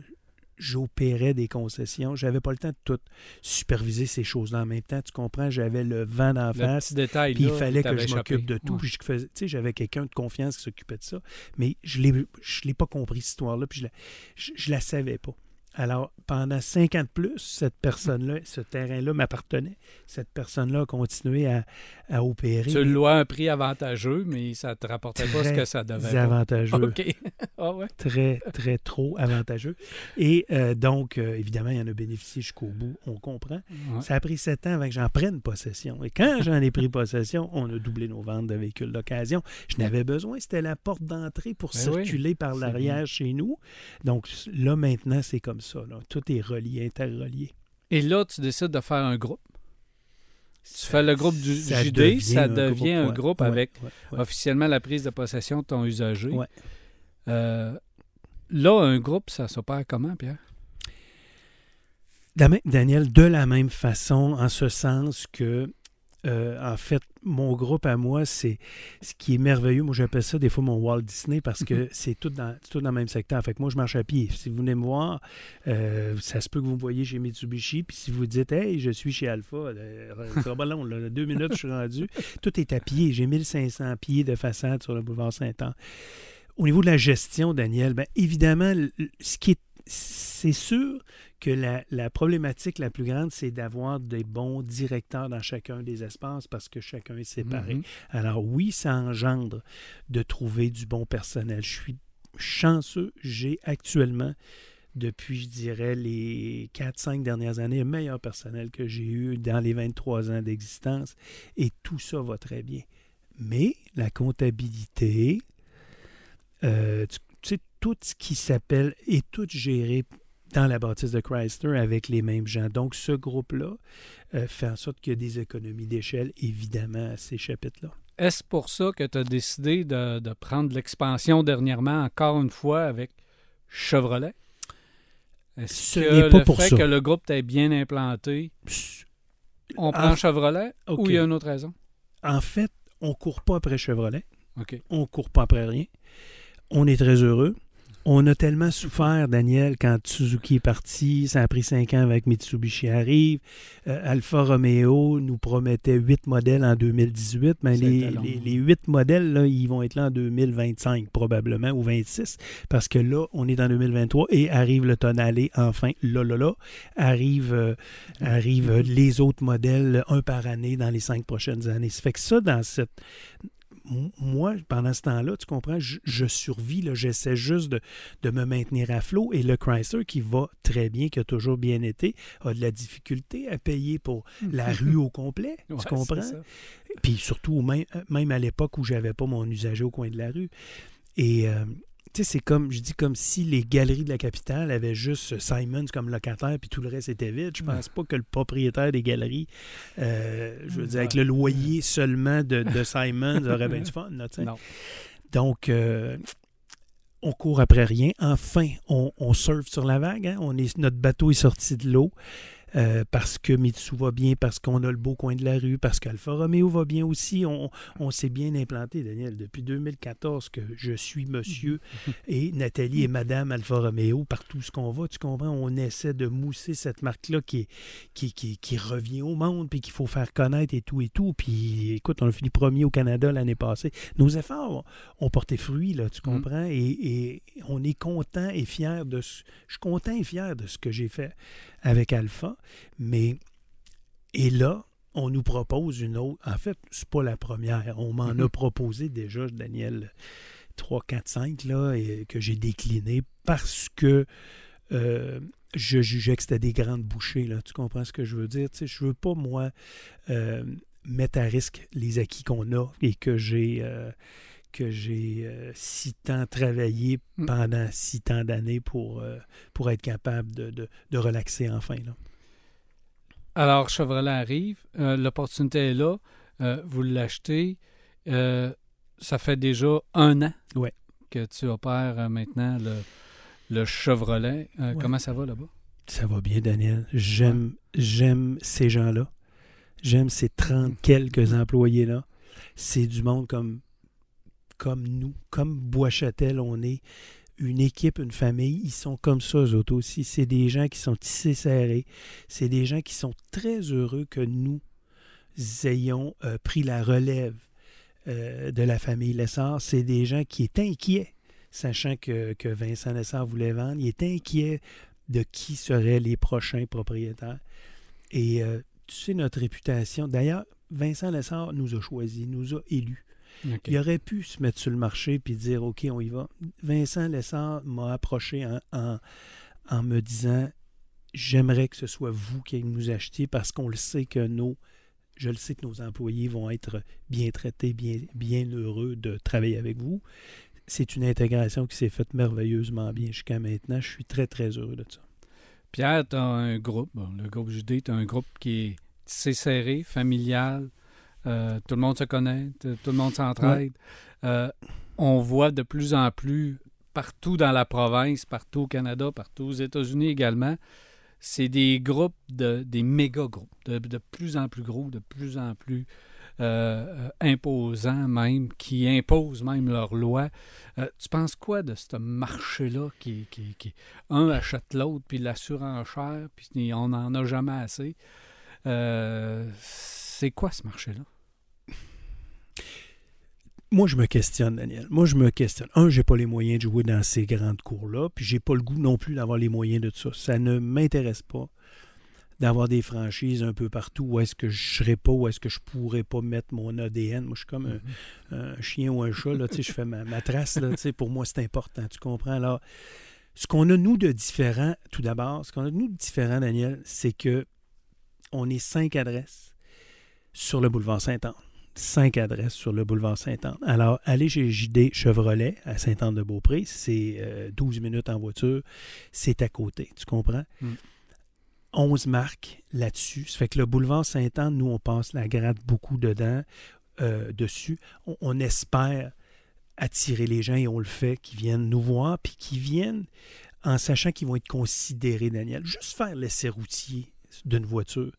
j'opérais des concessions. J'avais pas le temps de tout superviser ces choses-là en même temps. Tu comprends? J'avais le vent d'en face. détail, Puis il fallait que je m'occupe de tout. Ouais. Puis je faisais- tu sais, j'avais quelqu'un de confiance qui s'occupait de ça. Mais je l'ai, je l'ai pas compris, cette histoire-là. Puis je la, je, je la savais pas. Alors, pendant cinq ans de plus, cette personne-là, ce terrain-là m'appartenait. Cette personne-là a continué à, à opérer. Tu le louais à un prix avantageux, mais ça te rapportait pas ce que ça devait. pas. avantageux. [laughs] OK. [laughs] ah ouais. Très, très trop avantageux. Et euh, donc, euh, évidemment, il en a bénéficié jusqu'au bout. On comprend. Ouais. Ça a pris sept ans avant que j'en prenne possession. Et quand j'en ai pris possession, on a doublé nos ventes de véhicules d'occasion. Je n'avais besoin, c'était la porte d'entrée pour Ben oui, circuler par l'arrière chez nous. Donc là, maintenant, c'est comme ça. Là. Tout est relié, interrelié. Et là, tu décides de faire un groupe. Tu fais le groupe du Ça JD, devient ça un devient un groupe ouais, avec ouais, ouais. officiellement la prise de possession de ton usager. Euh, là, un groupe, ça s'opère comment, Pierre? Da- Daniel, de la même façon, en ce sens que, euh, en fait, mon groupe à moi, c'est ce qui est merveilleux. Moi, j'appelle ça des fois mon Walt Disney parce que c'est tout dans, tout dans le même secteur. Fait que moi, je marche à pied. Si vous venez me voir, euh, ça se peut que vous me voyez chez Mitsubishi. Puis si vous dites, hey, je suis chez Alpha, euh, ça sera pas long. là. deux minutes, je suis rendu. Tout est à pied. J'ai 1500 pieds de façade sur le boulevard Saint-Anne. Au niveau de la gestion, Daniel, bien évidemment, ce qui est, c'est sûr que la, la problématique la plus grande, c'est d'avoir des bons directeurs dans chacun des espaces parce que chacun est séparé. Mhm. Alors oui, ça engendre de trouver du bon personnel. Je suis chanceux, j'ai actuellement, depuis, je dirais, les 4-5 dernières années, le meilleur personnel que j'ai eu dans les 23 ans d'existence et tout ça va très bien. Mais la comptabilité, euh, tu, tout ce qui s'appelle est tout géré dans la bâtisse de Chrysler avec les mêmes gens. Donc, ce groupe-là euh, fait en sorte qu'il y a des économies d'échelle, évidemment, à ces chapitres-là. Est-ce pour ça que tu as décidé de, de prendre l'expansion dernièrement, encore une fois, avec Chevrolet? Est-ce Ce que n'est pas le pour fait ça. que le groupe est bien implanté, on prend En- Chevrolet ou il y a une autre raison? En fait, on court pas après Chevrolet. On court pas après rien. On est très heureux. On a tellement souffert, Daniel, quand Suzuki est parti. Ça a pris cinq ans avec Mitsubishi arrive. Euh, Alfa Romeo nous promettait huit modèles en 2018. Mais C'était les, long. les, les huit modèles, là, ils vont être là en 2025 probablement, ou 26. Parce que là, on est en 2023 et arrive le Tonale enfin. Là, là, là. Arrive, euh, arrivent euh, les autres modèles, un par année dans les cinq prochaines années. Ça fait que ça, dans cette moi, pendant ce temps-là, tu comprends, je, je survis, j'essaie juste de, de me maintenir à flot. Et le Chrysler, qui va très bien, qui a toujours bien été, a de la difficulté à payer pour la [laughs] rue au complet. Ouais, tu comprends? Puis surtout, même, même à l'époque où j'avais pas mon usager au coin de la rue. Et euh, tu sais, c'est comme, je dis comme si les galeries de la capitale avaient juste Simons comme locataire, puis tout le reste était vide. Je pense pas que le propriétaire des galeries, euh, je veux dire, avec le loyer seulement de, de [laughs] Simons, aurait bien du fun. là. Non. Donc, euh, on court après rien. Enfin, on, on surfe sur la vague. hein. On est, notre bateau est sorti de l'eau. Euh, parce que Mitsu va bien, parce qu'on a le beau coin de la rue, parce qu'Alfa Romeo va bien aussi. On, on s'est bien implanté, Daniel, depuis 2014 que je suis monsieur [laughs] et Nathalie et Madame Alfa Romeo. Partout ce qu'on va, tu comprends, on essaie de mousser cette marque-là qui, est- qui, qui, qui revient au monde, puis qu'il faut faire connaître et tout et tout. Puis écoute, on a fini premier au Canada l'année passée. Nos efforts ont porté fruit, là, tu comprends? Et, et on est content et fier de ce. Je suis content et fier de ce que j'ai fait avec Alpha. Mais et là, on nous propose une autre. En fait, c'est pas la première. On m'en Mhm. a proposé déjà, Daniel, 3, 4, 5, là, et que j'ai décliné parce que euh, je jugeais que c'était des grandes bouchées. Là. Tu comprends ce que je veux dire? Tu sais, je veux pas, moi, euh, mettre à risque les acquis qu'on a et que j'ai euh, que j'ai euh, si tant travaillé Mm. pendant si tant d'années pour, euh, pour être capable de, de- de relaxer enfin. Là. Alors, Chevrolet arrive, euh, l'opportunité est là, vous l'achetez. ça fait déjà un an Ouais. que tu opères maintenant le, le Chevrolet. Ouais. Comment ça va là-bas? Ça va bien, Daniel. J'aime j'aime ces gens-là. J'aime ces 30 quelques employés-là. C'est du monde comme, comme nous, comme Bois-Châtel, on est une équipe, une famille. Ils sont comme ça, eux autres aussi. C'est des gens qui sont tissés serrés. C'est des gens qui sont très heureux que nous ayons euh, pris la relève euh, de la famille Lessard. C'est des gens qui étaient inquiets, sachant que, Vincent Lessard voulait vendre. Il était inquiet de qui seraient les prochains propriétaires. Et euh, tu sais, notre réputation. D'ailleurs, Vincent Lessard nous a choisis, nous a élus. Il aurait pu se mettre sur le marché puis dire OK, on y va. Vincent Lessard m'a approché en, en, en me disant J'aimerais que ce soit vous qui nous achetiez parce qu'on le sait que nos. Je le sais que nos employés vont être bien traités, bien, bien heureux de travailler avec vous. C'est une intégration qui s'est faite merveilleusement bien jusqu'à maintenant. Je suis très, très heureux de ça. Pierre, tu as un groupe, bon, le groupe JD, tu as un groupe qui est serré, familial. Euh, tout le monde se connaît, tout le monde s'entraide. Euh, on voit de plus en plus partout dans la province, partout au Canada, partout aux États-Unis également, c'est des groupes, de, des méga groupes, de, de plus en plus gros, de plus en plus euh, euh, imposants même, qui imposent même leurs lois. Euh, tu penses quoi de ce marché-là qui, qui, qui, un achète l'autre, puis la surenchère, puis on n'en a jamais assez? Euh, c'est quoi ce marché-là? Moi, je me questionne, Daniel. Moi, je me questionne. Un, j'ai pas les moyens de jouer dans ces grandes cours-là, puis j'ai pas le goût non plus d'avoir les moyens de ça. Ça ne m'intéresse pas d'avoir des franchises un peu partout où est-ce que je serais pas, où est-ce que je pourrais pas mettre mon ADN. Moi, je suis comme un, un chien ou un chat, là, tu sais, je fais ma, ma trace, là, tu sais, pour moi, c'est important, tu comprends? Alors, ce qu'on a, nous, de différent, tout d'abord, ce qu'on a, nous, de différent, Daniel, c'est que on est cinq adresses sur le boulevard Saint-Anne. Cinq adresses sur le boulevard Saint-Anne. Alors, aller chez JD Chevrolet à Saint-Anne-de-Beaupré, c'est euh, 12 minutes en voiture, c'est à côté, tu comprends? Mm. 11 marques là-dessus. Ça fait que le boulevard Saint-Anne, nous, on passe la gratte beaucoup dedans, euh, dessus. On, on espère attirer les gens et on le fait, qui viennent nous voir, puis qui viennent en sachant qu'ils vont être considérés, Daniel. Juste faire l'essai routier d'une voiture.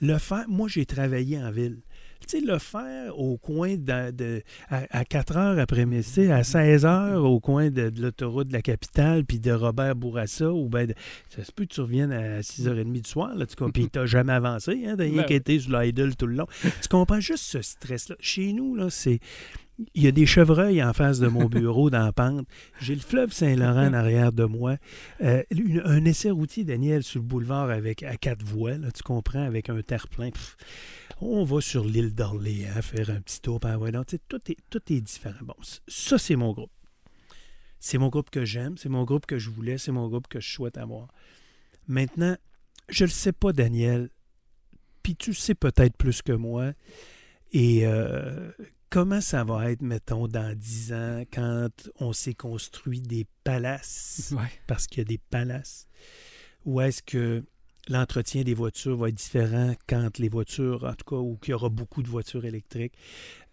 Le faire, moi, j'ai travaillé en ville. Tu sais, le faire au coin de, de- à, à 4 heures après-midi, à 16 heures au coin de, de l'autoroute de la capitale, puis de Robert Bourassa, ou ben de- ça se peut que tu reviennes à 6h30 du soir, là, tu comprends, puis t'as jamais avancé, hein, t'as rien Ben oui. été sur l'idle tout le long. Tu comprends juste ce stress-là. Chez nous, là, c'est... Il y a des chevreuils en face de mon bureau dans la pente. J'ai le fleuve Saint-Laurent en arrière de moi. Euh, une- un essai routier, Daniel, sur le boulevard avec à quatre voies, là, tu comprends, avec un terre-plein. On va sur l'île d'Orléans faire un petit tour par sais, tout, est, tout est différent. Bon, ça, c'est mon groupe. C'est mon groupe que j'aime, c'est mon groupe que je voulais, c'est mon groupe que je souhaite avoir. Maintenant, je ne le sais pas, Daniel, puis tu sais peut-être plus que moi, et euh, comment ça va être, mettons, dans dix ans, quand on s'est construit des palaces? Ouais. parce qu'il y a des palaces? Ou est-ce que l'entretien des voitures va être différent quand les voitures, en tout cas, ou qu'il y aura beaucoup de voitures électriques?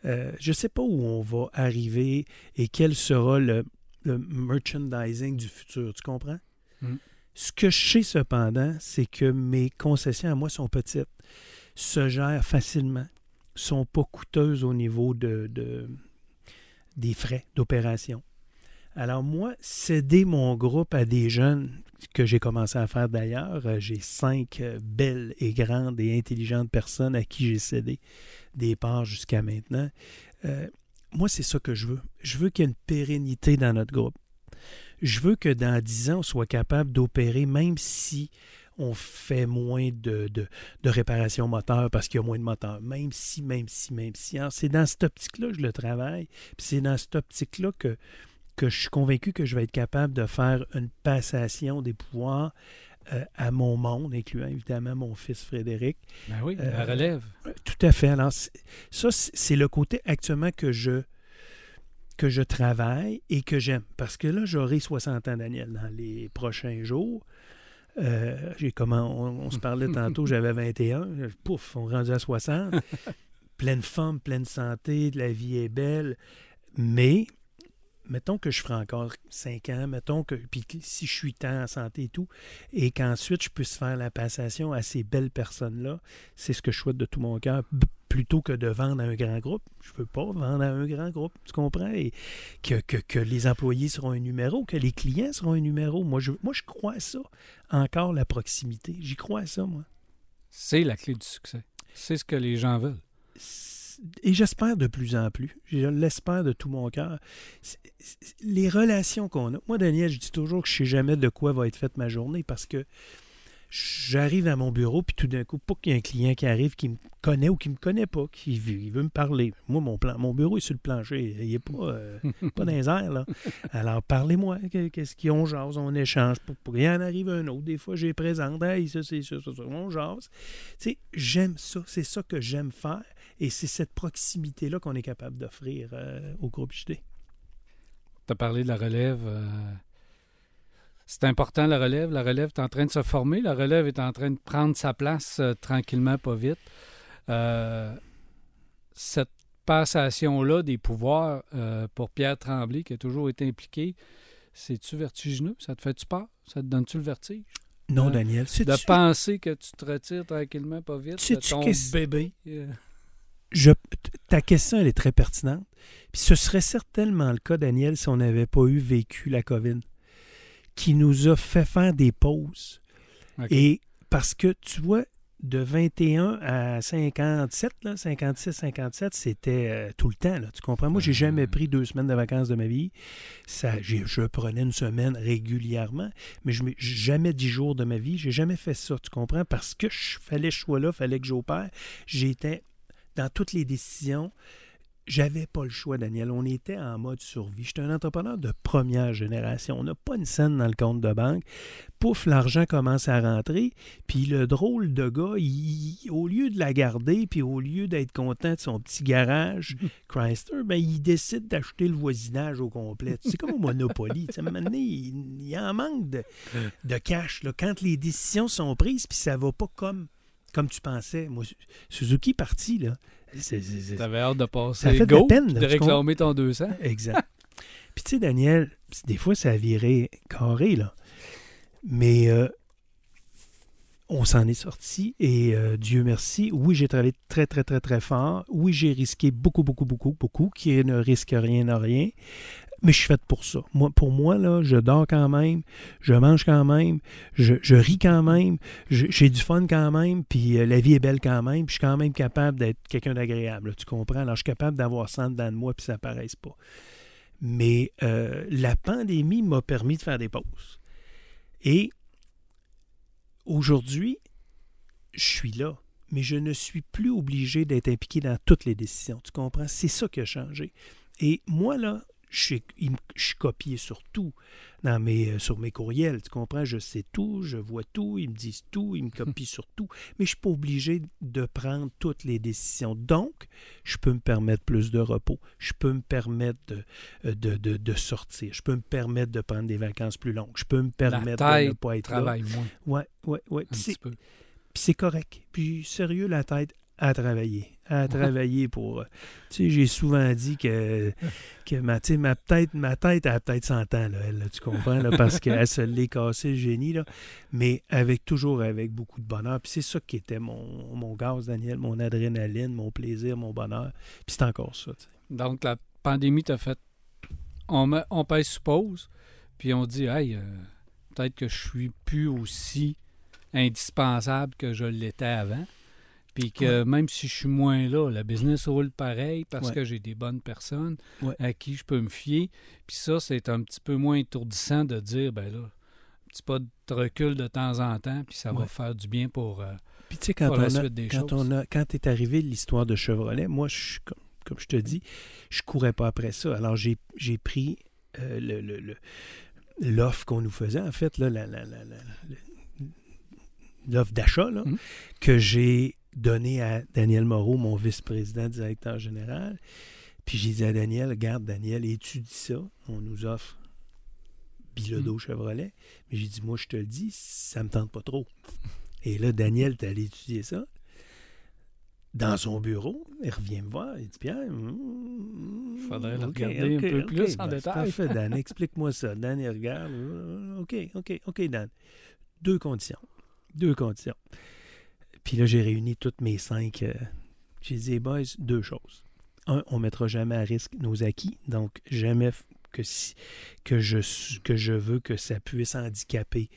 Euh, je ne sais pas où on va arriver et quel sera le, le merchandising du futur. Tu comprends? Mm. Ce que je sais cependant, c'est que mes concessions à moi sont petites, se gèrent facilement, sont pas coûteuses au niveau de, de- des frais d'opération. Alors moi, céder mon groupe à des jeunes, que j'ai commencé à faire d'ailleurs, euh, j'ai cinq euh, belles et grandes et intelligentes personnes à qui j'ai cédé des parts jusqu'à maintenant. Euh, moi, c'est ça que je veux. Je veux qu'il y ait une pérennité dans notre groupe. Je veux que dans 10 ans, on soit capable d'opérer, même si on fait moins de, de, de réparations moteurs parce qu'il y a moins de moteurs. Même si, même si, même si. C'est dans cette optique-là que je le travaille. C'est dans cette optique-là que, que je suis convaincu que je vais être capable de faire une passation des pouvoirs euh, à mon monde, incluant évidemment mon fils Frédéric. Ben oui, la Euh, relève. Euh, Tout à fait. Alors, ça, c'est c'est le côté actuellement que je, que je travaille et que j'aime. Parce que là, j'aurai 60 ans, Daniel, dans les prochains jours. Euh, j'ai comment on, on se parlait [laughs] tantôt, j'avais 21, pouf, on est rendu à 60. [laughs] pleine forme, pleine santé, la vie est belle. Mais mettons que je ferai encore 5 ans, mettons que puis si je suis tant en santé et tout, et qu'ensuite je puisse faire la passation à ces belles personnes-là, c'est ce que je souhaite de tout mon cœur, plutôt que de vendre à un grand groupe. Je ne veux pas vendre à un grand groupe, tu comprends? Que, que les employés seront un numéro, que les clients seront un numéro. Moi, je, moi, je crois à ça. Encore la proximité. J'y crois à ça, moi. C'est la clé du succès. C'est ce que les gens veulent. Et j'espère de plus en plus. Je l'espère de tout mon cœur. Les relations qu'on a. Moi, Daniel, je dis toujours que je ne sais jamais de quoi va être faite ma journée parce que j'arrive à mon bureau, puis tout d'un coup, pas qu'il y ait un client qui arrive qui me connaît ou qui me connaît pas, qui veut, il me parler. Moi, mon, plan, mon bureau est sur le plancher. Il n'est pas, euh, pas dans là. Alors, parlez-moi. Que- Qu'est-ce qu'ils ont jase? On échange. Pour, pour qu'il y arrive un autre. Des fois, j'ai présente. Hey, ça, c'est ça, ça, ça. On jase. Tu j'aime ça. C'est ça que j'aime faire. Et c'est cette proximité-là qu'on est capable d'offrir euh, au groupe JD. Tu as parlé de la relève. euh, C'est important, la relève. La relève est en train de se former. La relève est en train de prendre sa place euh, tranquillement, pas vite. Cette passation-là des pouvoirs pour Pierre Tremblay, qui a toujours été impliqué, c'est-tu vertigineux? Ça te fait-tu peur? Ça te donne-tu le vertige? Non, Daniel. c'est De penser que tu te retires tranquillement, pas vite, de ton bébé. Je- ta question, elle est très pertinente. Puis ce serait certainement le cas, Daniel, si on n'avait pas eu vécu la COVID, qui nous a fait faire des pauses. Et parce que, tu vois, de 21 à 57, là, 56, 57, c'était euh, tout le temps. Là, tu comprends? Moi, j'ai jamais pris deux semaines de vacances de ma vie. Ça, je prenais une semaine régulièrement, mais je n'ai jamais dix jours de ma vie. J'ai jamais fait ça, tu comprends? Parce que je fallait que je sois là, fallait que j'opère. J'étais dans toutes les décisions. J'avais pas le choix, Daniel. On était en mode survie. J'étais un entrepreneur de première génération. On n'a pas une scène dans le compte de banque. Pouf, l'argent commence à rentrer. Puis le drôle de gars, il- au lieu de la garder, puis au lieu d'être content de son petit garage [laughs] Chrysler, ben, il décide d'acheter le voisinage au complet. C'est comme au Monopoly. À un moment donné, il, il en manque de, de cash. Là. Quand les décisions sont prises, puis ça va pas comme, comme tu pensais. Moi, Suzuki parti, là. T'avais hâte de Ça passer fait de la peine, là, de réclamer ton 200. [laughs] Exact. Puis tu sais, Daniel, des fois, ça a viré carré, là. Mais euh, on s'en est sorti et euh, Dieu merci. Oui, j'ai travaillé très, très, très, très fort. Oui, j'ai risqué beaucoup, beaucoup, beaucoup, beaucoup, qui ne risque rien n'a rien. Mais je suis fait pour ça. Moi, pour moi, là, je dors quand même, je mange quand même, je, je ris quand même, j'ai du fun quand même, puis euh, la vie est belle quand même, puis je suis quand même capable d'être quelqu'un d'agréable. Tu comprends? Alors, je suis capable d'avoir ça dedans de moi, puis ça paraisse pas. Mais euh, la pandémie m'a permis de faire des pauses. Et aujourd'hui, je suis là, mais je ne suis plus obligé d'être impliqué dans toutes les décisions. Tu comprends? C'est ça qui a changé. Et moi, là, je suis, je copié sur tout, dans mes, euh, sur mes courriels. Tu comprends? Je sais tout, je vois tout, ils me disent tout, ils me copient sur tout. Mais je ne suis pas obligé de prendre toutes les décisions. Donc, je peux me permettre plus de repos. Je peux me permettre de, euh, de, de, de sortir. Je peux me permettre de prendre des vacances plus longues. Je peux me permettre de ne pas être là. Travaille moins c'est- petit peu. puis c'est correct. Puis sérieux, la tête à travailler. À travailler pour. euh, Tu sais, j'ai souvent dit que, que ma, tu sais, ma, tête, ma tête a peut-être 100 ans, là, elle, là, tu comprends, là, parce qu'elle se l'est cassée, le génie, là, mais avec toujours avec beaucoup de bonheur. Puis c'est ça qui était mon, mon gaz, Daniel, mon adrénaline, mon plaisir, mon bonheur. Puis c'est encore ça. tu sais. Donc, la pandémie t'a fait. On, met- on pèse sous pause, puis on dit, hey, euh, peut-être que je suis plus aussi indispensable que je l'étais avant. Puis que même si je suis moins là, le business roule pareil parce Ouais. que j'ai des bonnes personnes Ouais. à qui je peux me fier. Puis ça, c'est un petit peu moins étourdissant de dire, ben là, un petit pas de recul de temps en temps, puis ça va faire du bien pour. euh, Puis tu sais, quand, Pour on la a, suite des quand, choses. on a, quand est arrivé l'histoire de Chevrolet, moi, je, comme, comme je te dis, je courais pas après ça. Alors, j'ai j'ai pris euh, le- le- le- l'offre qu'on nous faisait, en fait, là, la- la- la- la- l'offre d'achat, là, Mhm. que j'ai donnée à Daniel Moreau, mon vice-président directeur général. Puis j'ai dit à Daniel, regarde, Daniel, étudie ça. On nous offre Bilodeau Chevrolet. Mais j'ai dit, moi, je te le dis, ça me tente pas trop. Et là, Daniel est allé étudier ça. Dans son bureau, il revient me voir, il dit Pierre, hmm, Faudrait le regarder un peu plus en ben, détail. Parfait, Dan, [laughs] explique-moi ça. Dan, il regarde. euh, OK, OK, OK, Dan. Deux conditions. Deux conditions. Puis là, j'ai réuni toutes mes cinq. euh, j'ai dit, boys, deux choses. Un, on ne mettra jamais à risque nos acquis. Donc, jamais que, si, que, je, que je veux que ça puisse handicaper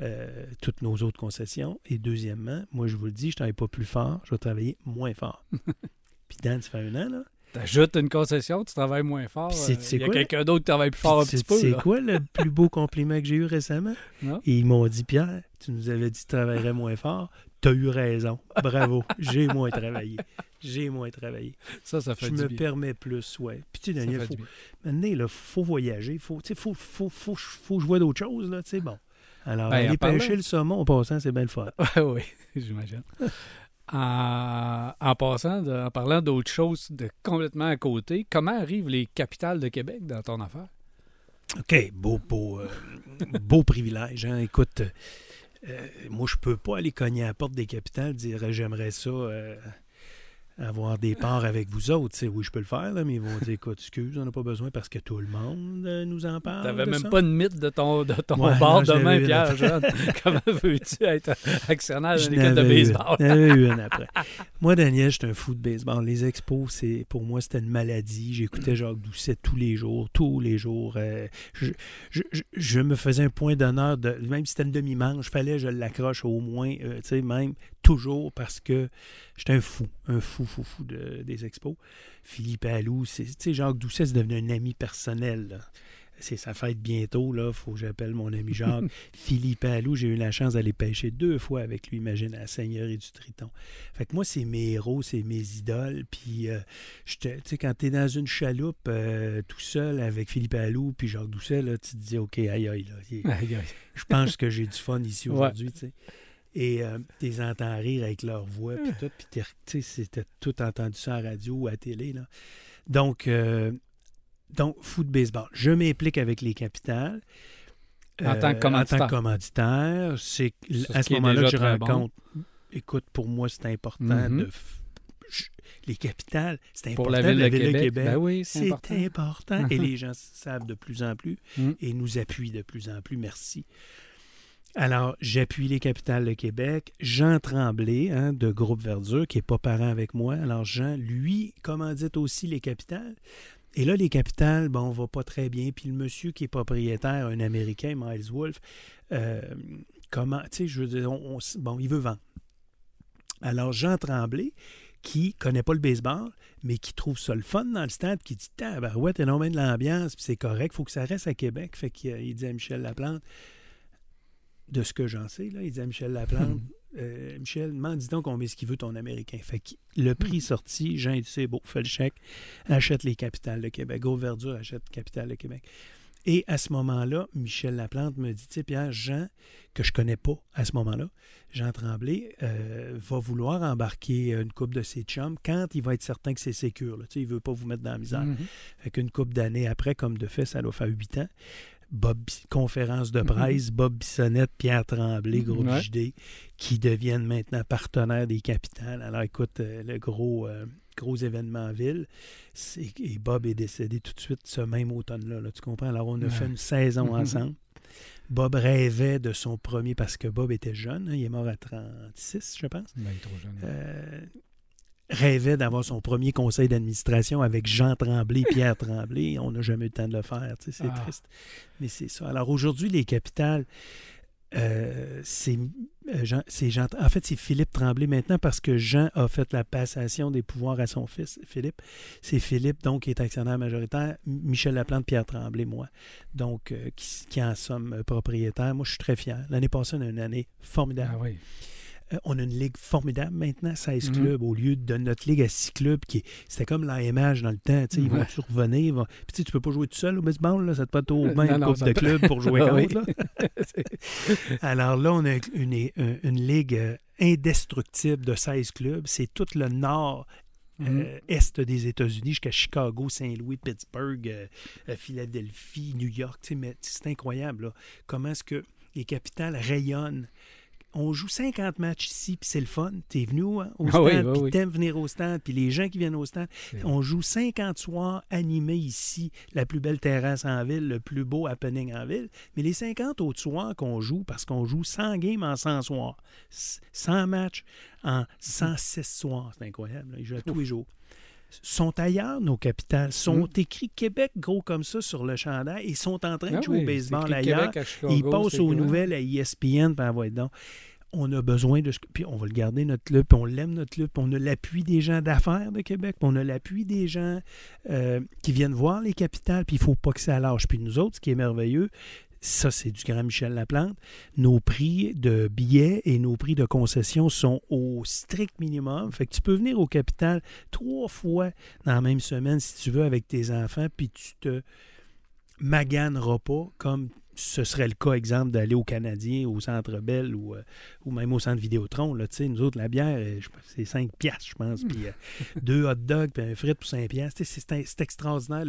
euh, toutes nos autres concessions. Et deuxièmement, moi, je vous le dis, je ne travaille pas plus fort, je vais travailler moins fort. [laughs] Puis Dan, ça fait un an, là. T'ajoutes une concession, tu travailles moins fort. Euh, Il y a quelqu'un d'autre qui travaille plus fort un petit peu. C'est quoi le plus beau compliment que j'ai eu récemment? Non? Et ils m'ont dit, Pierre, tu nous avais dit que tu travaillerais moins fort. Tu as eu raison. Bravo. J'ai moins travaillé. J'ai moins travaillé. Ça, ça fait Je du me bien. permets plus, ouais. Puis tu sais, Daniel, faut, maintenant, il faut voyager. Faut, tu sais, faut, faut, faut, faut jouer d'autres choses, là, tu sais, bon. Alors, Ben, en aller parlant- pêcher le saumon en passant, c'est bien le fun. Ouais, [laughs] oui, j'imagine. en, en passant, de- en parlant d'autres choses de complètement à côté, comment arrivent les capitales de Québec dans ton affaire? OK, beau, beau, euh, beau privilège. Hein? Écoute, moi, je peux pas aller cogner à la porte des capitales dire euh, j'aimerais ça euh, avoir des parts avec vous autres. Tu sais, oui, je peux le faire, là, mais ils vont dire écoute, excuse, on n'a pas besoin parce que tout le monde euh, nous en parle. T'avais de même ça. pas de mythe de ton, de ton Ouais, bord non, demain, avais une Pierre après. Jeanne. [laughs] Comment veux-tu être actionnaire d'une équipe de n'avais baseball? j'en avais après. [laughs] Moi, Daniel, j'étais un fou de baseball. Les expos, c'est pour moi, c'était une maladie. J'écoutais Jacques Doucet tous les jours, tous les jours. Euh, je, je- je- je me faisais un point d'honneur, de, même si c'était une demi-manche, fallait que je l'accroche au moins, euh, tu sais, même toujours parce que j'étais un fou, un fou, fou, fou de- des expos. Philippe Allou, c'est- tu sais, Jacques Doucet, c'est devenu un ami personnel. là. C'est sa fête bientôt, là. Faut que j'appelle mon ami Jacques. [laughs] Philippe Allou, j'ai eu la chance d'aller pêcher deux fois avec lui, imagine, à la Seigneurie du Triton. Fait que moi, c'est mes héros, c'est mes idoles. Puis, euh, tu sais, quand t'es dans une chaloupe euh, tout seul avec Philippe Allou puis Jacques Doucet, là, tu te dis, OK, aïe, aïe, là. je pense que j'ai du fun ici Ouais. aujourd'hui, tu sais. Et euh, tu les entends rire avec leur voix, puis tout. Puis tu sais, c'était tout entendu ça la radio ou à la télé, là. Donc, euh, donc foot baseball. Je m'implique avec les capitales. En tant que Euh, commanditaire. En tant que commanditaire. C'est Ce à ce moment-là que je très bon. rencontre. Écoute, pour moi, c'est important Mhm. de. je- les capitales, c'est important. Pour la ville de Ville Québec. Ben oui, c'est important. important. Et [laughs] les gens savent de plus en plus Mhm. et nous appuient de plus en plus. Merci. Alors, j'appuie les capitales de Québec. Jean Tremblay, hein, de Groupe Verdure, qui n'est pas parent avec moi. Alors, Jean, lui, commandite aussi les capitales. Et là, les capitales, bon, on va pas très bien. Puis le monsieur qui est propriétaire, un Américain, Miles Wolf, euh, comment, tu sais, je veux dire, on- on- bon, il veut vendre. Alors, Jean Tremblay, qui connaît pas le baseball, mais qui trouve ça le fun dans le stade, qui dit Tabarouette, t'es non de l'ambiance, puis c'est correct, faut que ça reste à Québec. Fait qu'il il dit à Michel Laplante, de ce que j'en sais, là, il dit à Michel Laplante, euh, Michel, m'en dis donc combien est-ce qu'il veut ton Américain. Fait que le prix sorti, Jean, il dit c'est beau, fais le chèque, achète les capitales de Québec. Gros Verdure achète Capitale de Québec. Et à ce moment-là, Michel Laplante me dit, tu sais, Pierre, Jean, que je connais pas à ce moment-là, Jean Tremblay, euh, va vouloir embarquer une coupe de ses chums quand il va être certain que c'est sécure. Tu sais, il veut pas vous mettre dans la misère. Fait qu'une couple d'années après, comme de fait, ça doit faire huit ans. Bob, conférence de Mhm. presse, Bob Bissonnette, Pierre Tremblay, groupe Ouais. JD, qui deviennent maintenant partenaires des capitales. Alors écoute, euh, le gros, euh, gros événement en ville, et Bob est décédé tout de suite ce même automne-là, là, tu comprends? Alors on a Ouais. fait une saison Mhm. ensemble. Bob rêvait de son premier, parce que Bob était jeune, hein, il est mort à 36, je pense Ben, il est trop jeune. euh, rêvait d'avoir son premier conseil d'administration avec Jean Tremblay, Pierre Tremblay. On n'a jamais eu le temps de le faire. tu sais, C'est Ah. triste. Mais c'est ça. Alors aujourd'hui, les capitales, euh, c'est euh, Jean, Jean- En fait, c'est Philippe Tremblay maintenant parce que Jean a fait la passation des pouvoirs à son fils, Philippe. C'est Philippe, donc, qui est actionnaire majoritaire. Michel Laplante, Pierre Tremblay, moi. Donc, euh, qui, qui en sommes euh, propriétaires. Moi, je suis très fier. L'année passée, on a eu une année formidable. Ah oui. Euh, on a une ligue formidable maintenant, 16 Mhm. clubs, au lieu de notre ligue à 6 clubs, qui c'était comme l'AMH dans le temps. Ils vont Ouais. revenir. ils vont- Puis tu tu peux pas jouer tout seul au baseball, là, ça te pas trop Euh, non, une non, coupe de clubs pour jouer [laughs] Ah contre. [laughs] Alors là, on a une, une- une ligue euh, indestructible de 16 clubs. C'est tout le nord. Mhm. euh, est des États-Unis jusqu'à Chicago, Saint-Louis, Pittsburgh, euh, euh, Philadelphie, New York. tu sais, mais C'est incroyable là, comment est-ce que les capitales rayonnent. On joue 50 matchs ici, puis c'est le fun. T'es venu au Ah stade, oui, oui, puis oui. t'aimes venir au stade, puis les gens qui viennent au stade. C'est- On joue 50 soirs animés ici, la plus belle terrasse en ville, le plus beau happening en ville. Mais les 50 autres soirs qu'on joue, parce qu'on joue 100 games en 100 soirs, 100 matchs en 106 soirs, c'est incroyable. là. Ils jouent tous les jours. Sont ailleurs, nos capitales? Sont Mm. écrits Québec gros comme ça sur le chandail. Ils sont en train de Ah jouer oui, au baseball ailleurs. Chicago, Ils passent aux nouvelles à ESPN, puis envoient donc. On a besoin de ce puis on va le garder notre club, puis on l'aime notre club, puis on a l'appui des gens d'affaires de Québec, puis on a l'appui des gens euh, qui viennent voir les capitales, puis il faut pas que ça lâche. Puis nous autres, ce qui est merveilleux, ça c'est du grand Michel Laplante, nos prix de billets et nos prix de concession sont au strict minimum. Fait tu peux venir au capital trois fois dans la même semaine si tu veux avec tes enfants, puis tu te maganeras pas comme ce serait le cas, exemple, d'aller au Canadien, au Centre Bell ou, euh, ou même au Centre Vidéotron. Là, nous autres, la bière, euh, c'est 5 piastres, je pense. Puis euh, [laughs] deux hot dogs, puis un frit pour 5 piastres. C'est c'est extraordinaire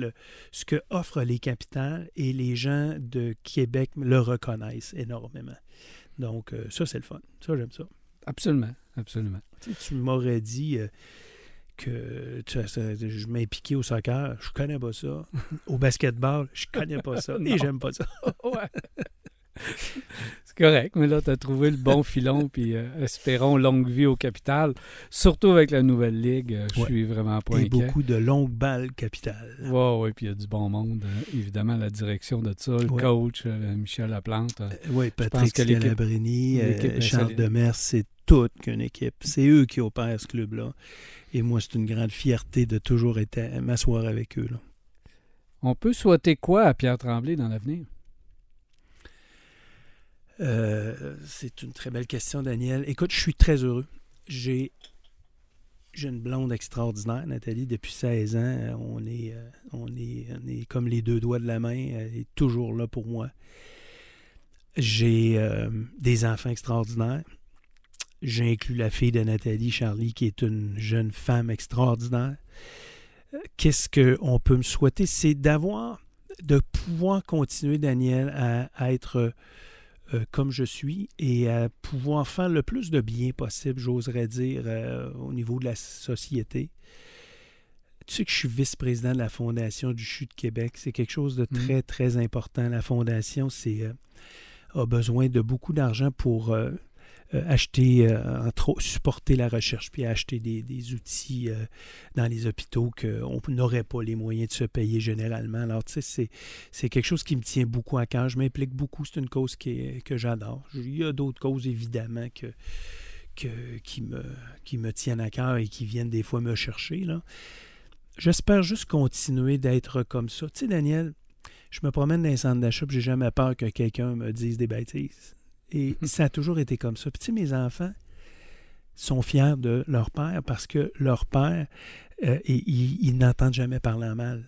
ce que offrent les capitales et les gens de Québec le reconnaissent énormément. Donc, euh, ça, c'est le fun. Ça, j'aime ça. Absolument, absolument. Tu, m'aurais dit que tu- je m'impliquais au soccer, je connais pas ça. Au basketball, je connais pas ça. [laughs] Et j'aime pas ça. [laughs] Ouais. C'est correct, mais là, tu as trouvé le bon filon, puis euh, espérons longue vie au capital. Surtout avec la nouvelle ligue, euh, je Ouais. suis vraiment pas Et inquiet. beaucoup de longues balles capitales. Oui, oui, puis il y a du bon monde. euh, évidemment, la direction de ça, le Ouais. coach, euh, Michel Laplante. Oui, Patrick Scalabrini, Charles. Demers, c'est toute qu'une équipe. C'est eux qui opèrent ce club-là. Et moi, c'est une grande fierté de toujours être m'asseoir avec eux. là. On peut souhaiter quoi à Pierre Tremblay dans l'avenir? Euh, c'est une très belle question, Daniel. Écoute, je suis très heureux. J'ai j'ai une blonde extraordinaire, Nathalie, depuis 16 ans. Euh, On est, euh, on est, on est comme les deux doigts de la main. Elle est toujours là pour moi. J'ai euh, des enfants extraordinaires. J'inclus la fille de Nathalie, Charlie, qui est une jeune femme extraordinaire. Euh, Qu'est-ce qu'on peut me souhaiter? C'est d'avoir, de pouvoir continuer, Daniel, à, à être euh, comme je suis et à pouvoir faire le plus de bien possible, j'oserais dire, euh, au niveau de la société. Tu sais que je suis vice-président de la Fondation du CHU de Québec. C'est quelque chose de Mhm. très, très important. La Fondation, c'est. euh, a besoin de beaucoup d'argent pour euh, acheter, euh, entre autres, supporter la recherche, puis acheter des, outils euh, dans les hôpitaux qu'on n'aurait pas les moyens de se payer généralement. Alors, tu sais, c'est, quelque chose qui me tient beaucoup à cœur. Je m'implique beaucoup. C'est une cause que j'adore. Il y a d'autres causes, évidemment, qui, me, tiennent à cœur et qui viennent des fois me chercher. J'espère juste continuer d'être comme ça. Tu sais, Daniel, je me promène dans les centres d'achat, j'ai jamais peur que quelqu'un me dise des bêtises. Et [laughs] ça a toujours été comme ça. Puis mes enfants sont fiers de leur père parce que leur père, euh, et- ils, ils n'entendent jamais parler en mal.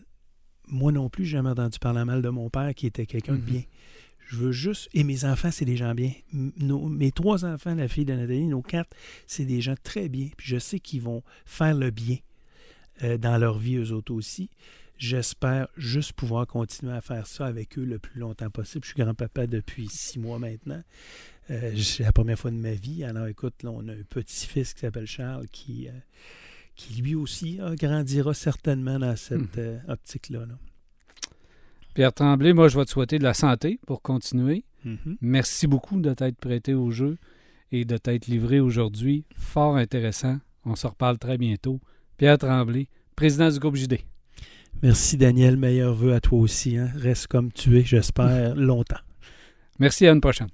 Moi non plus, j'ai jamais entendu parler en mal de mon père qui était quelqu'un de Mhm. bien. Je veux juste. Et mes enfants, c'est des gens bien. Nos- mes trois enfants, la fille de Nathalie, nos quatre, c'est des gens très bien. Puis je sais qu'ils vont faire le bien euh, dans leur vie, eux autres aussi. J'espère juste pouvoir continuer à faire ça avec eux le plus longtemps possible. Je suis grand-papa depuis six mois maintenant. Euh, c'est la première fois de ma vie. Alors écoute, là, on a un petit-fils qui s'appelle Charles qui, euh, qui lui aussi euh, grandira certainement dans cette Mhm. euh, optique-là. là. Pierre Tremblay, moi, je vais te souhaiter de la santé pour continuer. Mhm. Merci beaucoup de t'être prêté au jeu et de t'être livré aujourd'hui. Fort intéressant. On se reparle très bientôt. Pierre Tremblay, président du groupe JD. Merci Daniel, meilleurs vœux à toi aussi. hein. Reste comme tu es, j'espère, longtemps. Merci, à une prochaine.